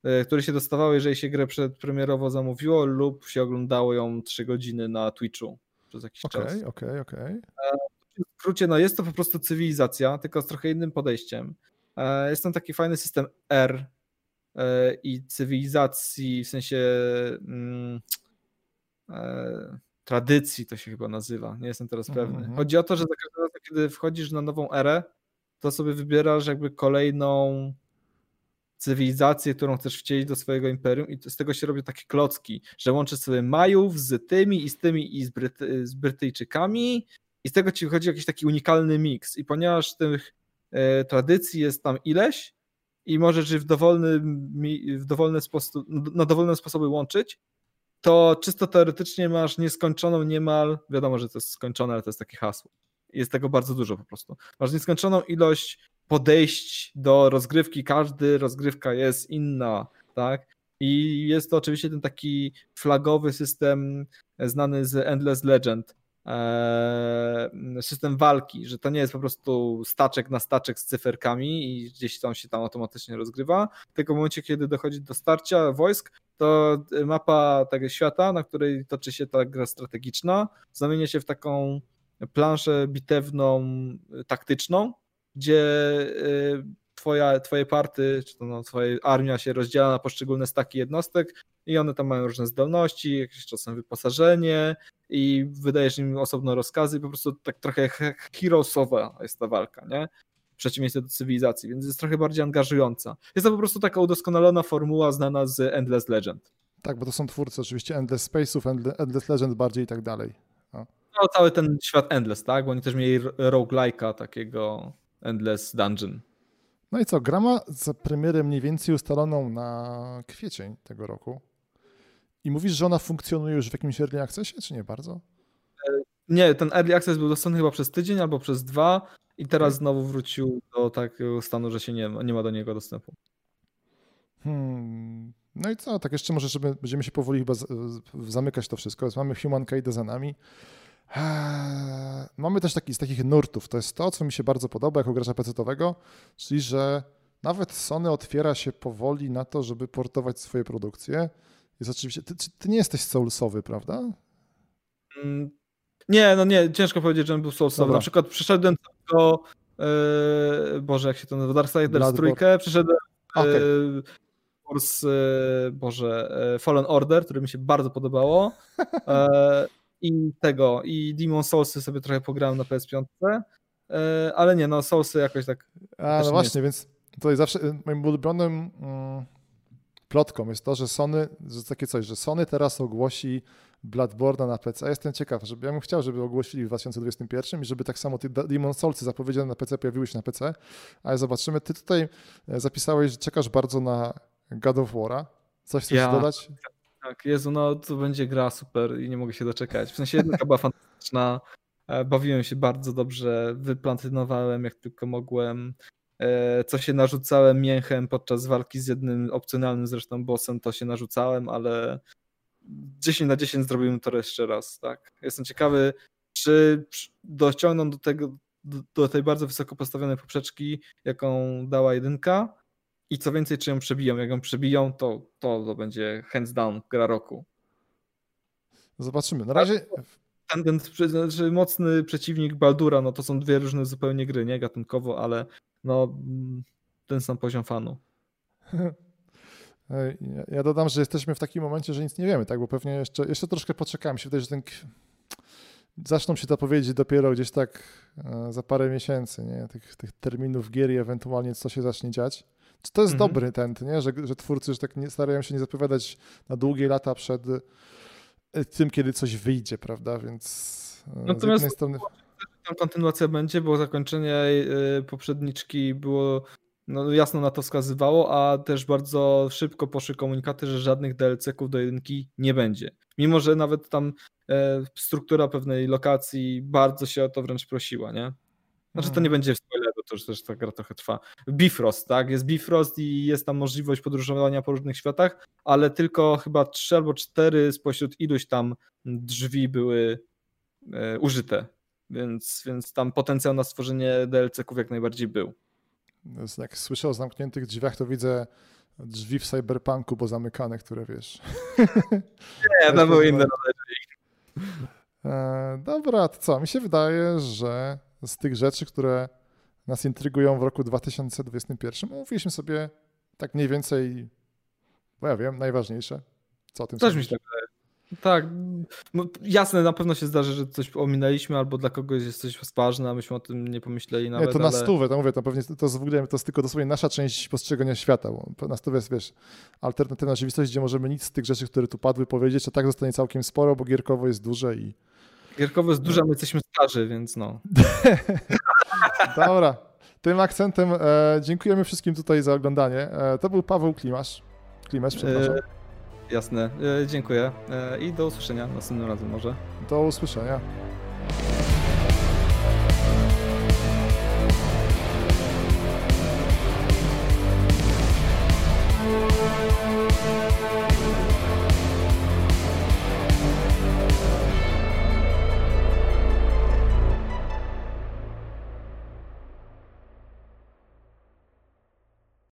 yy, który się dostawał, jeżeli się grę przedpremierowo zamówiło, lub się oglądało ją 3 godziny na Twitchu przez jakiś okay, czas. Okej, okej, okej. W skrócie, no jest to po prostu cywilizacja, tylko z trochę innym podejściem. E, jest tam taki fajny system R e, i cywilizacji, w sensie mm, e, tradycji to się chyba nazywa, nie jestem teraz pewny. Mm -hmm. Chodzi o to, że za każdym razem, kiedy wchodzisz na nową erę, to sobie wybierasz jakby kolejną cywilizację, którą chcesz wcielić do swojego imperium i z tego się robią takie klocki, że łączysz sobie Majów z tymi i z tymi i z, Bryty z Brytyjczykami i z tego ci wychodzi jakiś taki unikalny miks i ponieważ tych e, tradycji jest tam ileś i możesz w dowolny, w dowolny sposób, na dowolne sposoby łączyć, to czysto teoretycznie masz nieskończoną niemal, wiadomo, że to jest skończone, ale to jest takie hasło. Jest tego bardzo dużo po prostu. Masz nieskończoną ilość podejść do rozgrywki, każdy rozgrywka jest inna, tak? I jest to oczywiście ten taki flagowy system znany z Endless Legend, Eee, system walki, że to nie jest po prostu staczek na staczek z cyferkami i gdzieś tam się tam automatycznie rozgrywa, tylko w momencie, kiedy dochodzi do starcia wojsk, to mapa tego świata, na której toczy się ta gra strategiczna, zamienia się w taką planszę bitewną, taktyczną, gdzie y, twoja, twoje party, czy to no, twoja armia się rozdziela na poszczególne staki jednostek i one tam mają różne zdolności, jakieś czasem wyposażenie i wydajesz im osobno rozkazy i po prostu tak trochę heroesowa jest ta walka, nie? W przeciwieństwie do cywilizacji, więc jest trochę bardziej angażująca. Jest to po prostu taka udoskonalona formuła znana z Endless Legend. Tak, bo to są twórcy oczywiście Endless Space'ów, Endless Legend bardziej i tak dalej. No. no, cały ten świat Endless, tak? Bo oni też mieli roguelike'a takiego Endless Dungeon. No i co, gra ma za premierę mniej więcej ustaloną na kwiecień tego roku. I mówisz, że ona funkcjonuje już w jakimś early accessie, czy nie bardzo? E, nie, ten early access był dostępny chyba przez tydzień albo przez dwa i teraz znowu wrócił do takiego stanu, że się nie, nie ma do niego dostępu. Hmm. No i co, tak jeszcze może, żeby będziemy się powoli chyba zamykać to wszystko. Mamy Humankind za nami. Eee, mamy też taki z takich nurtów. To jest to, co mi się bardzo podoba jako gracza pecetowego, czyli że nawet Sony otwiera się powoli na to, żeby portować swoje produkcje. Jest oczywiście. Ty, ty nie jesteś soulsowy, prawda? Mm, nie, no nie, ciężko powiedzieć, że był soulsowy. Dobra. Na przykład przeszedłem tylko. Yy, Boże, jak się to nazywa? Darksiders trójkę, przeszedłem. Okay. Yy, kurs, yy, Boże, Fallen Order, który mi się bardzo podobało. i tego, i Demon Soulsy sobie trochę pograłem na PS5, e, ale nie, no Soulsy jakoś tak... A, no właśnie, więc tutaj zawsze e, moim ulubionym mm, plotką jest to, że Sony, że takie coś, że Sony teraz ogłosi Bloodborne'a na PC. Ja jestem ciekaw, żeby, ja bym chciał, żeby ogłosili w 2021 i żeby tak samo ty Demon Soulsy zapowiedziane na PC pojawiły się na PC, ale zobaczymy. Ty tutaj e, zapisałeś, że czekasz bardzo na God of War'a. Coś chcesz ja, dodać? Tak, Jezu, no to będzie gra super i nie mogę się doczekać. W sensie jedynka była fantastyczna, e, bawiłem się bardzo dobrze, wyplantynowałem jak tylko mogłem. E, co się narzucałem mięchem podczas walki z jednym opcjonalnym zresztą bossem, to się narzucałem, ale 10 na 10 zrobimy to jeszcze raz, tak. Jestem ciekawy, czy dociągną do tego, do tej bardzo wysoko postawionej poprzeczki, jaką dała jedynka, i co więcej, czy ją przebiją. Jak ją przebiją, to to, to będzie hands down gra roku. Zobaczymy. Na razie. Ten, ten, znaczy mocny przeciwnik Baldura, no to są dwie różne zupełnie gry, nie gatunkowo, ale no ten sam poziom fanu. Ja dodam, że jesteśmy w takim momencie, że nic nie wiemy, tak? Bo pewnie jeszcze, jeszcze troszkę poczekałem. Się wydaje, że ten zaczną się to powiedzieć dopiero gdzieś tak e, za parę miesięcy, nie? Tych, tych terminów gier i ewentualnie co się zacznie dziać. Czy to jest mhm. dobry tent, nie? Że, że twórcy już tak nie, starają się nie zapowiadać na długie lata przed e, tym, kiedy coś wyjdzie, prawda? Więc e, Natomiast z jednej strony... tam kontynuacja będzie, bo zakończenie poprzedniczki było no, jasno na to wskazywało, a też bardzo szybko poszły komunikaty, że żadnych DLC-ków do jedynki nie będzie. Mimo, że nawet tam E, struktura pewnej lokacji bardzo się o to wręcz prosiła, nie? Znaczy to nie mhm. będzie bo to też ta gra trochę trwa. Bifrost, tak? Jest Bifrost i jest tam możliwość podróżowania po różnych światach, ale tylko chyba trzy albo cztery spośród iluś tam drzwi były e, użyte. Więc, więc tam potencjał na stworzenie DLC-ków jak najbardziej był. Jak słyszę o zamkniętych drzwiach, to widzę drzwi w cyberpunku, bo zamykane, które wiesz. Nie, to były inne e, Dobra, to co? Mi się wydaje, że z tych rzeczy, które nas intrygują w roku 2021, mówiliśmy sobie tak mniej więcej, bo ja wiem, najważniejsze. Co o tym Też mi się tak no, jasne, na pewno się zdarzy, że coś ominęliśmy, albo dla kogoś jest coś ważne, a myśmy o tym nie pomyśleli nawet. Nie, to na ale... stówę, to mówię, to pewnie to, jest w ogóle, to jest tylko dosłownie nasza część postrzegania świata, bo na stówę jest, wiesz, alternatywna rzeczywistość, gdzie możemy nic z tych rzeczy, które tu padły powiedzieć, a tak zostanie całkiem sporo, bo gierkowo jest duże i... Gierkowo jest duże, a my jesteśmy starzy, więc no. Dobra, tym akcentem e, dziękujemy wszystkim tutaj za oglądanie. E, to był Paweł Klimasz. Klimasz, przepraszam. E Jasne, e, dziękuję e, i do usłyszenia następnym razem może. Do usłyszenia.